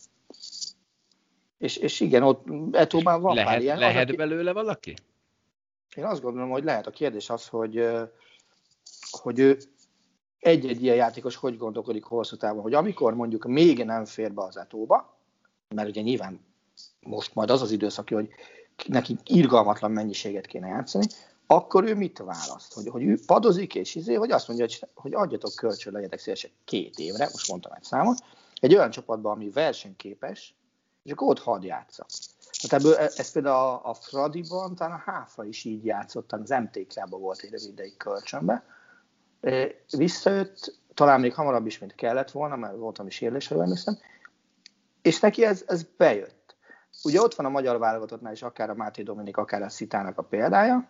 És, és igen, ott Etóban van lehet, pár ilyen. Lehet az, belőle valaki? Én azt gondolom, hogy lehet. A kérdés az, hogy, hogy ő egy-egy ilyen játékos hogy gondolkodik hosszú távon, hogy amikor mondjuk még nem fér be az etóba, mert ugye nyilván most majd az az időszak, hogy neki irgalmatlan mennyiséget kéne játszani, akkor ő mit választ? Hogy, hogy ő padozik és izé, vagy azt mondja, hogy, hogy adjatok kölcsön, legyetek szívesek két évre, most mondtam egy számot, egy olyan csapatban, ami versenyképes, és akkor ott hadd játsza. Tehát ebből, ez például a, a Fradiban, talán a Háfa is így játszott, az MTK-ban volt egy rövid ideig kölcsönbe. Visszajött, talán még hamarabb is, mint kellett volna, mert voltam is érlésről emlékszem, és neki ez, ez bejött. Ugye ott van a magyar válogatottnál is akár a Máté Dominik, akár a Szitának a példája,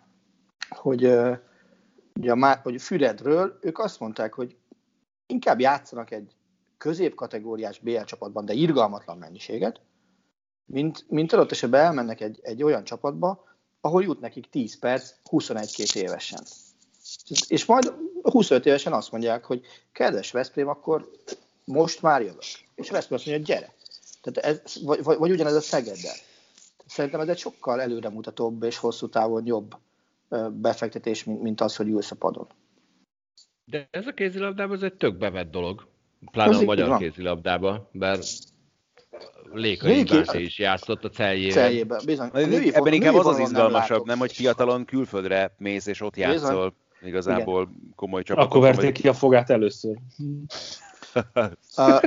hogy, ugye a, hogy Füredről ők azt mondták, hogy inkább játszanak egy középkategóriás BL csapatban, de irgalmatlan mennyiséget, mint, mint adott esetben elmennek egy, egy olyan csapatba, ahol jut nekik 10 perc 21-2 évesen. És majd 25 évesen azt mondják, hogy kedves Veszprém, akkor most már jövök. És Veszprém azt mondja, gyere. Tehát ez, vagy, vagy, vagy ugyanez a Szegeddel. Szerintem ez egy sokkal előremutatóbb és hosszú távon jobb befektetés, mint, mint az, hogy ülsz a padon. De ez a kézilabdában ez egy tök bevett dolog. Pláne a magyar kézilabdában, mert Lékai Bárcé is játszott a celjében. Celjében, bizony. Női Ebben inkább az az izgalmasabb, nem, nem, hogy fiatalon külföldre mész és ott játszol. Bizony. Igazából Igen. komoly csapatok. Akkor verték ki a fogát először. uh,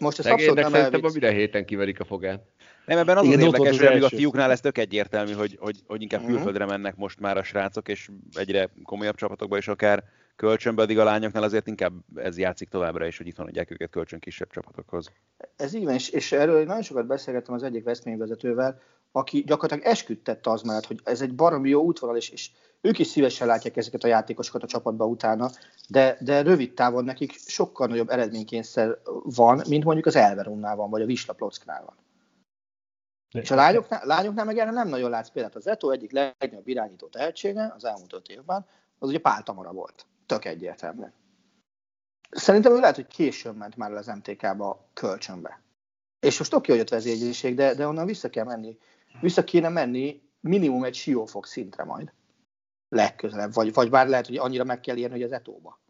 most ez abszolút nem szerintem a minden héten kiverik a fogát. Nem, ebben az Igen, az érdekes, hogy amíg a fiúknál ez tök egyértelmű, hogy, hogy, hogy inkább uh-huh. külföldre mennek most már a srácok, és egyre komolyabb csapatokba is akár kölcsönbe, addig a lányoknál azért inkább ez játszik továbbra is, hogy itthon adják őket kölcsön kisebb csapatokhoz. Ez így van, és, és erről nagyon sokat beszélgettem az egyik vezetővel, aki gyakorlatilag esküdtette az mellett, hogy ez egy baromi jó útvonal, és, és ők is szívesen látják ezeket a játékosokat a csapatba utána, de, de rövid távon nekik sokkal nagyobb eredménykényszer van, mint mondjuk az Elverunnál van, vagy a Visla Plocknál van. De és a lányoknál, lányoknál meg erre nem nagyon látsz példát. Az Eto egyik legnagyobb irányító tehetsége az elmúlt öt évben, az ugye Pál Tamara volt. Tök egyértelmű. Szerintem ő lehet, hogy későn ment már az MTK-ba kölcsönbe. És most oké, hogy jött vezérgyészség, de, de onnan vissza kell menni. Vissza kéne menni minimum egy siófok szintre majd. Legközelebb. Vagy, vagy bár lehet, hogy annyira meg kell érni, hogy az etóba.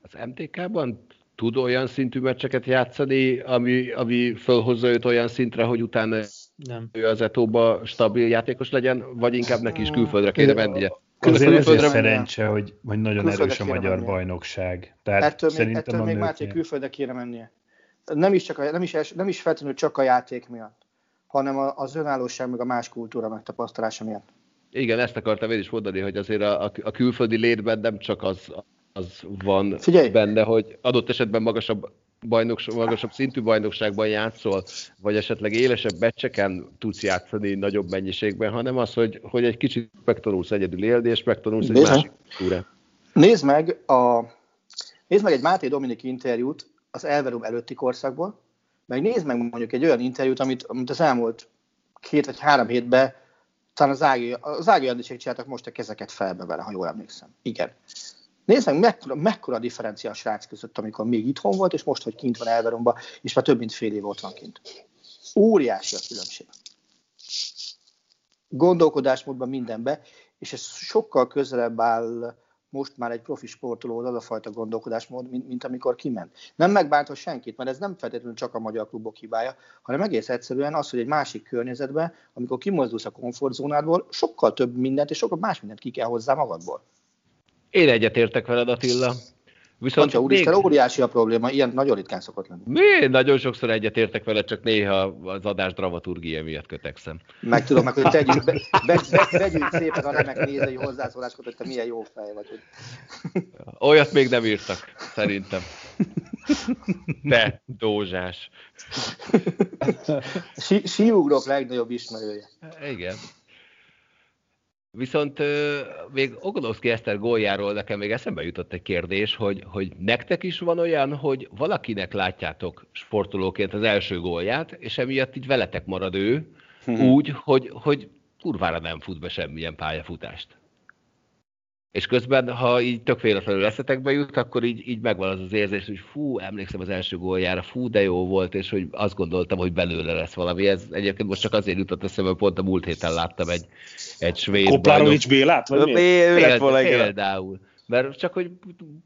Az MTK-ban tud olyan szintű meccseket játszani, ami, ami fölhozza őt olyan szintre, hogy utána nem. ő az etóba stabil játékos legyen, vagy inkább neki is külföldre kéne mennie? Azért ez szerencse, hogy, hogy nagyon erős a magyar mennie. bajnokság. Tehát ettől még, ettől még Máté külföldre kéne mennie. Nem is, csak a, nem, is, nem is feltétlenül csak a játék miatt, hanem az önállóság meg a más kultúra megtapasztalása miatt. Igen, ezt akartam én is mondani, hogy azért a, a, a külföldi létben nem csak az, az van Figyelj. benne, hogy adott esetben magasabb bajnoks, magasabb szintű bajnokságban játszol, vagy esetleg élesebb meccseken tudsz játszani nagyobb mennyiségben, hanem az, hogy, hogy egy kicsit megtanulsz egyedül élni, és megtanulsz Nézd egy másik túrát. Nézd meg, a, nézd meg egy Máté Dominik interjút az Elverum előtti korszakból, meg nézd meg mondjuk egy olyan interjút, amit, amit az elmúlt két vagy három hétben talán az Ági, az Ági csináltak most a kezeket felbe vele, ha jól emlékszem. Igen. Nézd meg, mekkora, mekkora differencia a srác között, amikor még itthon volt, és most, hogy kint van Elveromban, és már több mint fél év ott van kint. Óriási a különbség. Gondolkodásmódban mindenbe, és ez sokkal közelebb áll most már egy profi sportoló az a fajta gondolkodásmód, mint, mint amikor kiment. Nem megbántva senkit, mert ez nem feltétlenül csak a magyar klubok hibája, hanem egész egyszerűen az, hogy egy másik környezetben, amikor kimozdulsz a komfortzónádból, sokkal több mindent és sokkal más mindent ki kell hozzá magadból. Én egyetértek veled, Attila. Viszont Atya, úristen, még... óriási a probléma, ilyen nagyon ritkán szokott lenni. Mi? Nagyon sokszor egyetértek vele, csak néha az adás dramaturgia miatt kötekszem. Meg tudom, meg hogy [LAUGHS] tegyük, be, be, be, vegyük szépen a remek nézői hozzászólásokat, hogy te milyen jó fej vagy. Hogy... Olyat még nem írtak, szerintem. Te, Dózsás. [LAUGHS] Siugrok legnagyobb ismerője. Igen. Viszont még Ogodowski Eszter góljáról nekem még eszembe jutott egy kérdés, hogy, hogy nektek is van olyan, hogy valakinek látjátok sportolóként az első gólját, és emiatt így veletek marad ő, mhm. úgy, hogy, hogy kurvára nem fut be semmilyen pályafutást. És közben, ha így tök véletlenül eszetekbe jut, akkor így, így megvan az az érzés, hogy fú, emlékszem az első góljára, fú, de jó volt, és hogy azt gondoltam, hogy belőle lesz valami. Ez egyébként most csak azért jutott eszembe, pont a múlt héten láttam egy, egy svéd Koplárovics Bélát? Vagy Például. Például. Mert csak, hogy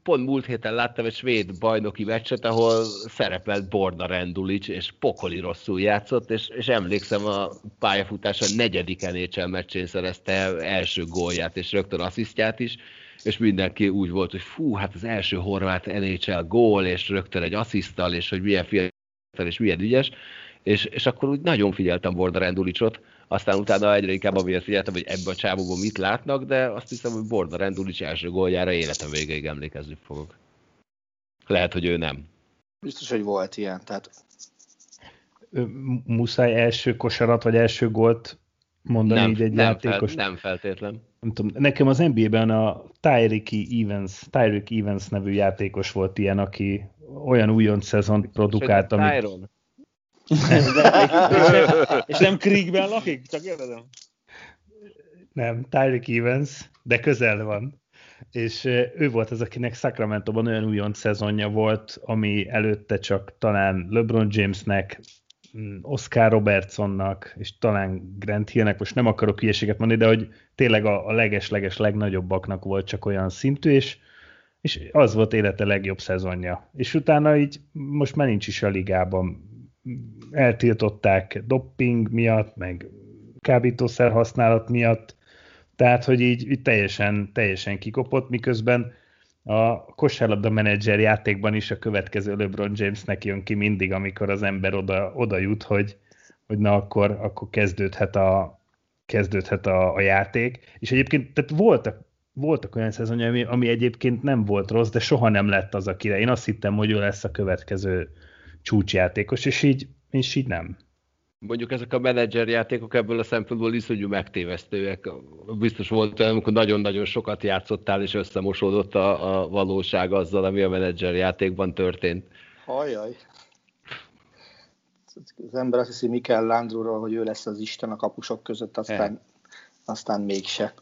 pont múlt héten láttam egy svéd bajnoki meccset, ahol szerepelt Borna Rendulic, és pokoli rosszul játszott, és, és emlékszem a pályafutása negyedik NHL meccsén szerezte első gólját, és rögtön asszisztját is, és mindenki úgy volt, hogy fú, hát az első horvát NHL gól, és rögtön egy asszisztal, és hogy milyen fiatal, és milyen ügyes, és, és akkor úgy nagyon figyeltem Borna Rendulicot, aztán utána egyre inkább amiért figyeltem, hogy ebbe a csávóban mit látnak, de azt hiszem, hogy Borna Rendulic első góljára életem végéig emlékezni fogok. Lehet, hogy ő nem. Biztos, hogy volt ilyen, tehát... Muszáj első kosarat, vagy első gólt mondani nem, így egy nem játékos? Fel, nem feltétlen. Nem tudom, nekem az NBA-ben a Tyreek Evans, Tyreek Evans nevű játékos volt ilyen, aki olyan újonc szezont produkált, ami... Tyron? [LAUGHS] és nem Kriegben lakik? Csak kérdezem. Nem, Tyreek Evans, de közel van. És ő volt az, akinek Sacramento-ban olyan újonc szezonja volt, ami előtte csak talán LeBron Jamesnek, mm, Oscar Robertsonnak, és talán Grant Hillnek, most nem akarok hülyeséget mondani, de hogy tényleg a, a leges-leges legnagyobbaknak volt csak olyan szintű, és, és az volt élete legjobb szezonja. És utána így most már nincs is a ligában eltiltották dopping miatt, meg kábítószer használat miatt, tehát, hogy így, így teljesen, teljesen kikopott, miközben a kosárlabda menedzser játékban is a következő LeBron Jamesnek jön ki mindig, amikor az ember oda, oda jut, hogy, hogy na akkor, akkor kezdődhet a, kezdődhet a, a játék. És egyébként tehát voltak, voltak olyan szezonja, ami, ami egyébként nem volt rossz, de soha nem lett az, akire. Én azt hittem, hogy ő lesz a következő csúcsjátékos, és így, és így nem. Mondjuk ezek a menedzser játékok ebből a szempontból iszonyú megtévesztőek. Biztos volt olyan, amikor nagyon-nagyon sokat játszottál, és összemosódott a, a valóság azzal, ami a menedzser játékban történt. Hajjaj. Az ember azt hiszi Mikel Landruról, hogy ő lesz az Isten a kapusok között, aztán, aztán mégse.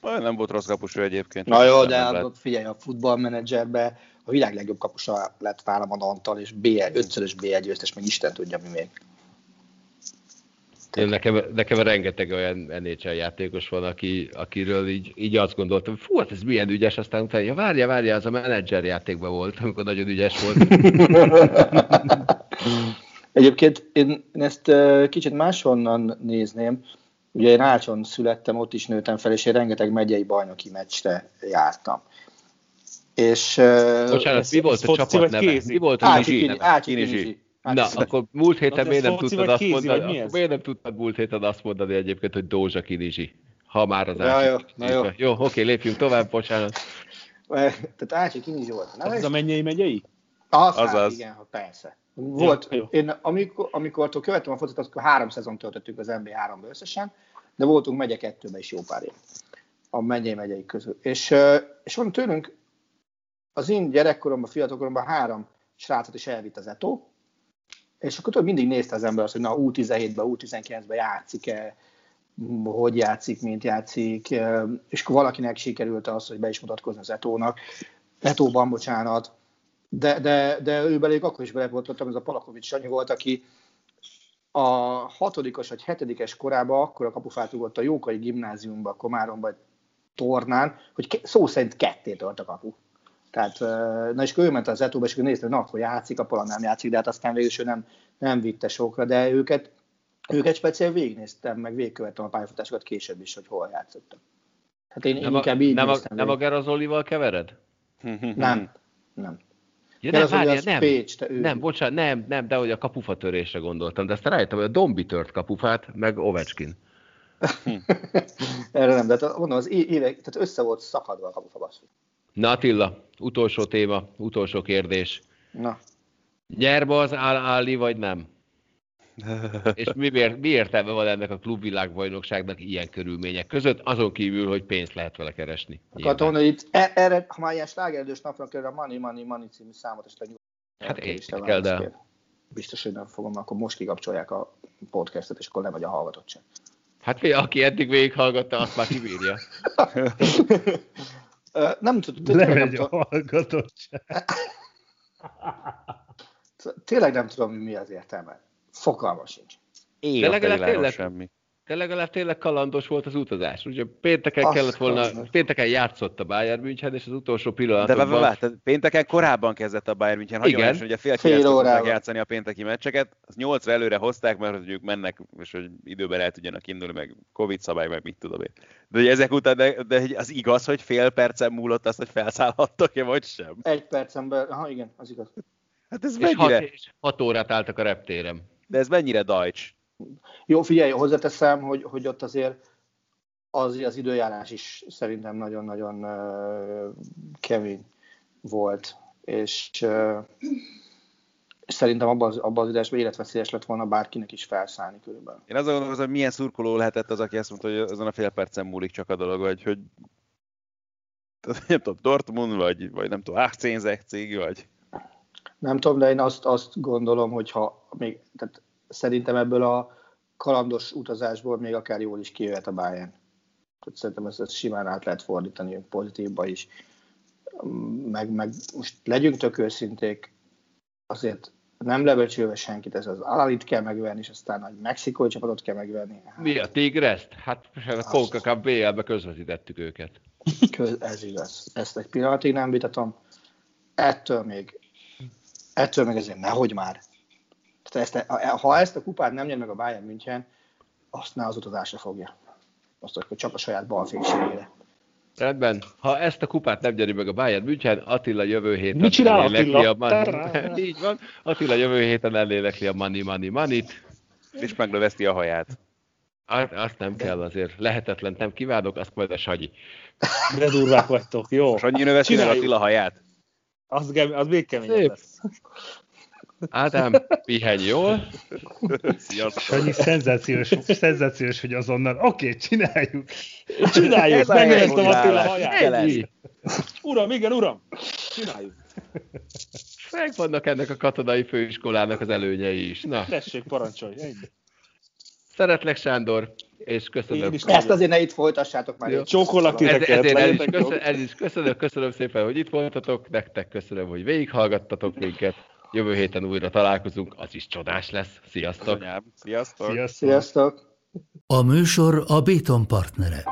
Nem volt rossz kapusú egyébként. Na jó, de figyelj, a futballmenedzserbe a világ legjobb kapusa lett Fálaman Antal, és BL, ötszörös BL győztes, meg Isten tudja mi még. Én nekem, nekem rengeteg olyan NHL játékos van, aki, akiről így, így azt gondoltam, fú, hát ez milyen ügyes, aztán utána, ja, várja, várja, az a menedzser játékban volt, amikor nagyon ügyes volt. [LAUGHS] Egyébként én ezt kicsit máshonnan nézném. Ugye én Ácson születtem, ott is nőttem fel, és én rengeteg megyei bajnoki meccsre jártam. És, Bocsánat, mi volt a csapat neve? Mi volt a Kinizsi? Na, akkor múlt héten miért nem tudtad azt mondani, miért nem tudtad múlt héten azt mondani egyébként, hogy Dózsa Kinizsi? Ha már az ja, jó, na jó. jó, oké, lépjünk tovább, bocsánat. Tehát Ácsi Kinizsi volt. Nem az a mennyei megyei? Az, az, az. igen, persze. Volt, jó, jó. én amikor, amikor követtem a focit, akkor három szezon töltöttük az NBA 3 összesen, de voltunk megye kettőben is jó pár év a megyei megyei közül. És, és van tőlünk az én gyerekkoromban, fiatalkoromban három srácot is elvitt az etó, és akkor tudod, mindig nézte az ember azt, hogy na U17-ben, U19-ben játszik-e, hogy játszik, mint játszik, és akkor valakinek sikerült az, hogy be is mutatkozni az etónak, etóban, bocsánat, de, de, de ő belég akkor is belepoltottam, ez a Palakovics Sanyi volt, aki a hatodikos vagy hetedikes korában akkor a kapufát ugott a Jókai gimnáziumba, Komáromba, tornán, hogy szó szerint ketté tölt a kapu. Tehát, na és ő ment az etóba, és akkor nézte, hogy na, akkor játszik, a Pala nem játszik, de hát aztán végül ő nem, nem vitte sokra, de őket, őket speciál végignéztem, meg végigkövettem a pályafutásokat később is, hogy hol játszottak. Hát én, nem én inkább így nem a, nem a Gerazolival kevered? nem, nem. Ja, nem, várja, nem, Pécs, te ő. nem, bocsánat, nem, nem, de hogy a kapufa törésre gondoltam, de aztán rájöttem, hogy a Dombi tört kapufát, meg Ovechkin. [LAUGHS] Erre nem, de hát mondom, az évek, tehát össze volt szakadva a kapufa basszus. Na Attila, utolsó téma, utolsó kérdés. Na. Nyerbe az Áli, vagy nem? [LAUGHS] És mi, mi értelme van ennek a klubvilágbajnokságnak ilyen körülmények között, azon kívül, hogy pénzt lehet vele keresni. Akartam mondani, hogy itt e- erre, ha már ilyen slágerős napnak kell a Money, Money, Money című számot, és Hát érdekel, de... Biztos, hogy nem fogom, akkor most kikapcsolják a podcastet, és akkor nem vagy a hallgatottság. Hát aki eddig végighallgatta, azt már kibírja. [LAUGHS] Nem tudom. Lemegy a hallgatottság. Tényleg nem tudom, mi az értelme. Fogalma sincs. Én De legalább tényleg, semmi. De legalább tényleg kalandos volt az utazás. Ugye pénteken Azt kellett volna, kalandos. pénteken játszott a Bayern München, és az utolsó pillanatban... De várj, pénteken korábban kezdett a Bayern München. Igen. hogy a fél, fél órával játszani a pénteki meccseket. Az nyolcra előre hozták, mert hogy ők mennek, és hogy időben el tudjanak indulni, meg Covid szabály, meg mit tudom én. De hogy ezek után, de, de az igaz, hogy fél percen múlott azt, hogy felszállhattok-e, vagy sem? Egy percen belül, ha igen, az igaz. Hát ez és mennyire... Hat, és hat órát álltak a reptérem. De ez mennyire Deutsch? Jó, figyelj, hozzáteszem, hogy, hogy ott azért az, az időjárás is szerintem nagyon-nagyon uh, kemény volt, és, uh, szerintem abban az, abban az idősben életveszélyes lett volna bárkinek is felszállni körülbelül. Én azon gondolom, hogy milyen szurkoló lehetett az, aki azt mondta, hogy azon a fél percen múlik csak a dolog, vagy hogy [LAUGHS] nem tudom, Dortmund, vagy, vagy nem tudom, 1860, vagy... Nem tudom, de én azt, azt gondolom, hogy ha még, tehát szerintem ebből a kalandos utazásból még akár jól is kijöhet a Bayern. Tehát szerintem ezt, ezt simán át lehet fordítani pozitívba is. Meg, meg most legyünk tök őszinték, azért nem lebecsülve senkit, ez az Alalit kell megvenni, és aztán a mexikói csapatot kell megvenni. Hát, Mi a Tigreszt? Hát a CONCACAF BL-be közvetítettük őket. [LAUGHS] Köz, ez igaz. Ezt egy pillanatig nem vitatom. Ettől még, ettől még ezért nehogy már ezt, ha ezt a kupát nem nyer meg a Bayern München, azt ne az utazásra fogja. Azt akkor csak a saját balfékségére. Rendben. Ha ezt a kupát nem nyeri meg a Bayern München, Attila jövő héten Mit csinál Attila? A man... [LAUGHS] Így van. Attila jövő héten elélekli a money, money, money És meglöveszti a haját. Azt, azt nem kell azért. Lehetetlen nem kívánok, azt majd a Sanyi. De durvák vagytok, jó. Sanyi növeszti meg Attila haját. Az, az még keményebb lesz. Ádám, pihenj jól. Sziasztok. Annyi szenzációs, szenzációs, hogy azonnal, oké, okay, csináljuk. Csináljuk, megnéztem Attila haját. Uram, igen, uram, csináljuk. vannak ennek a katonai főiskolának az előnyei is. Na. Tessék, parancsolj, ennyi. Szeretlek, Sándor, és köszönöm. Is Ezt azért ne itt folytassátok már. Csókolak titeket. Ezért el is, köszönöm, el is köszönöm, köszönöm szépen, hogy itt voltatok, nektek köszönöm, hogy végighallgattatok minket. Jövő héten újra találkozunk, az is csodás lesz. Sziasztok! Sziasztok! Sziasztok! A műsor a Béton partnere.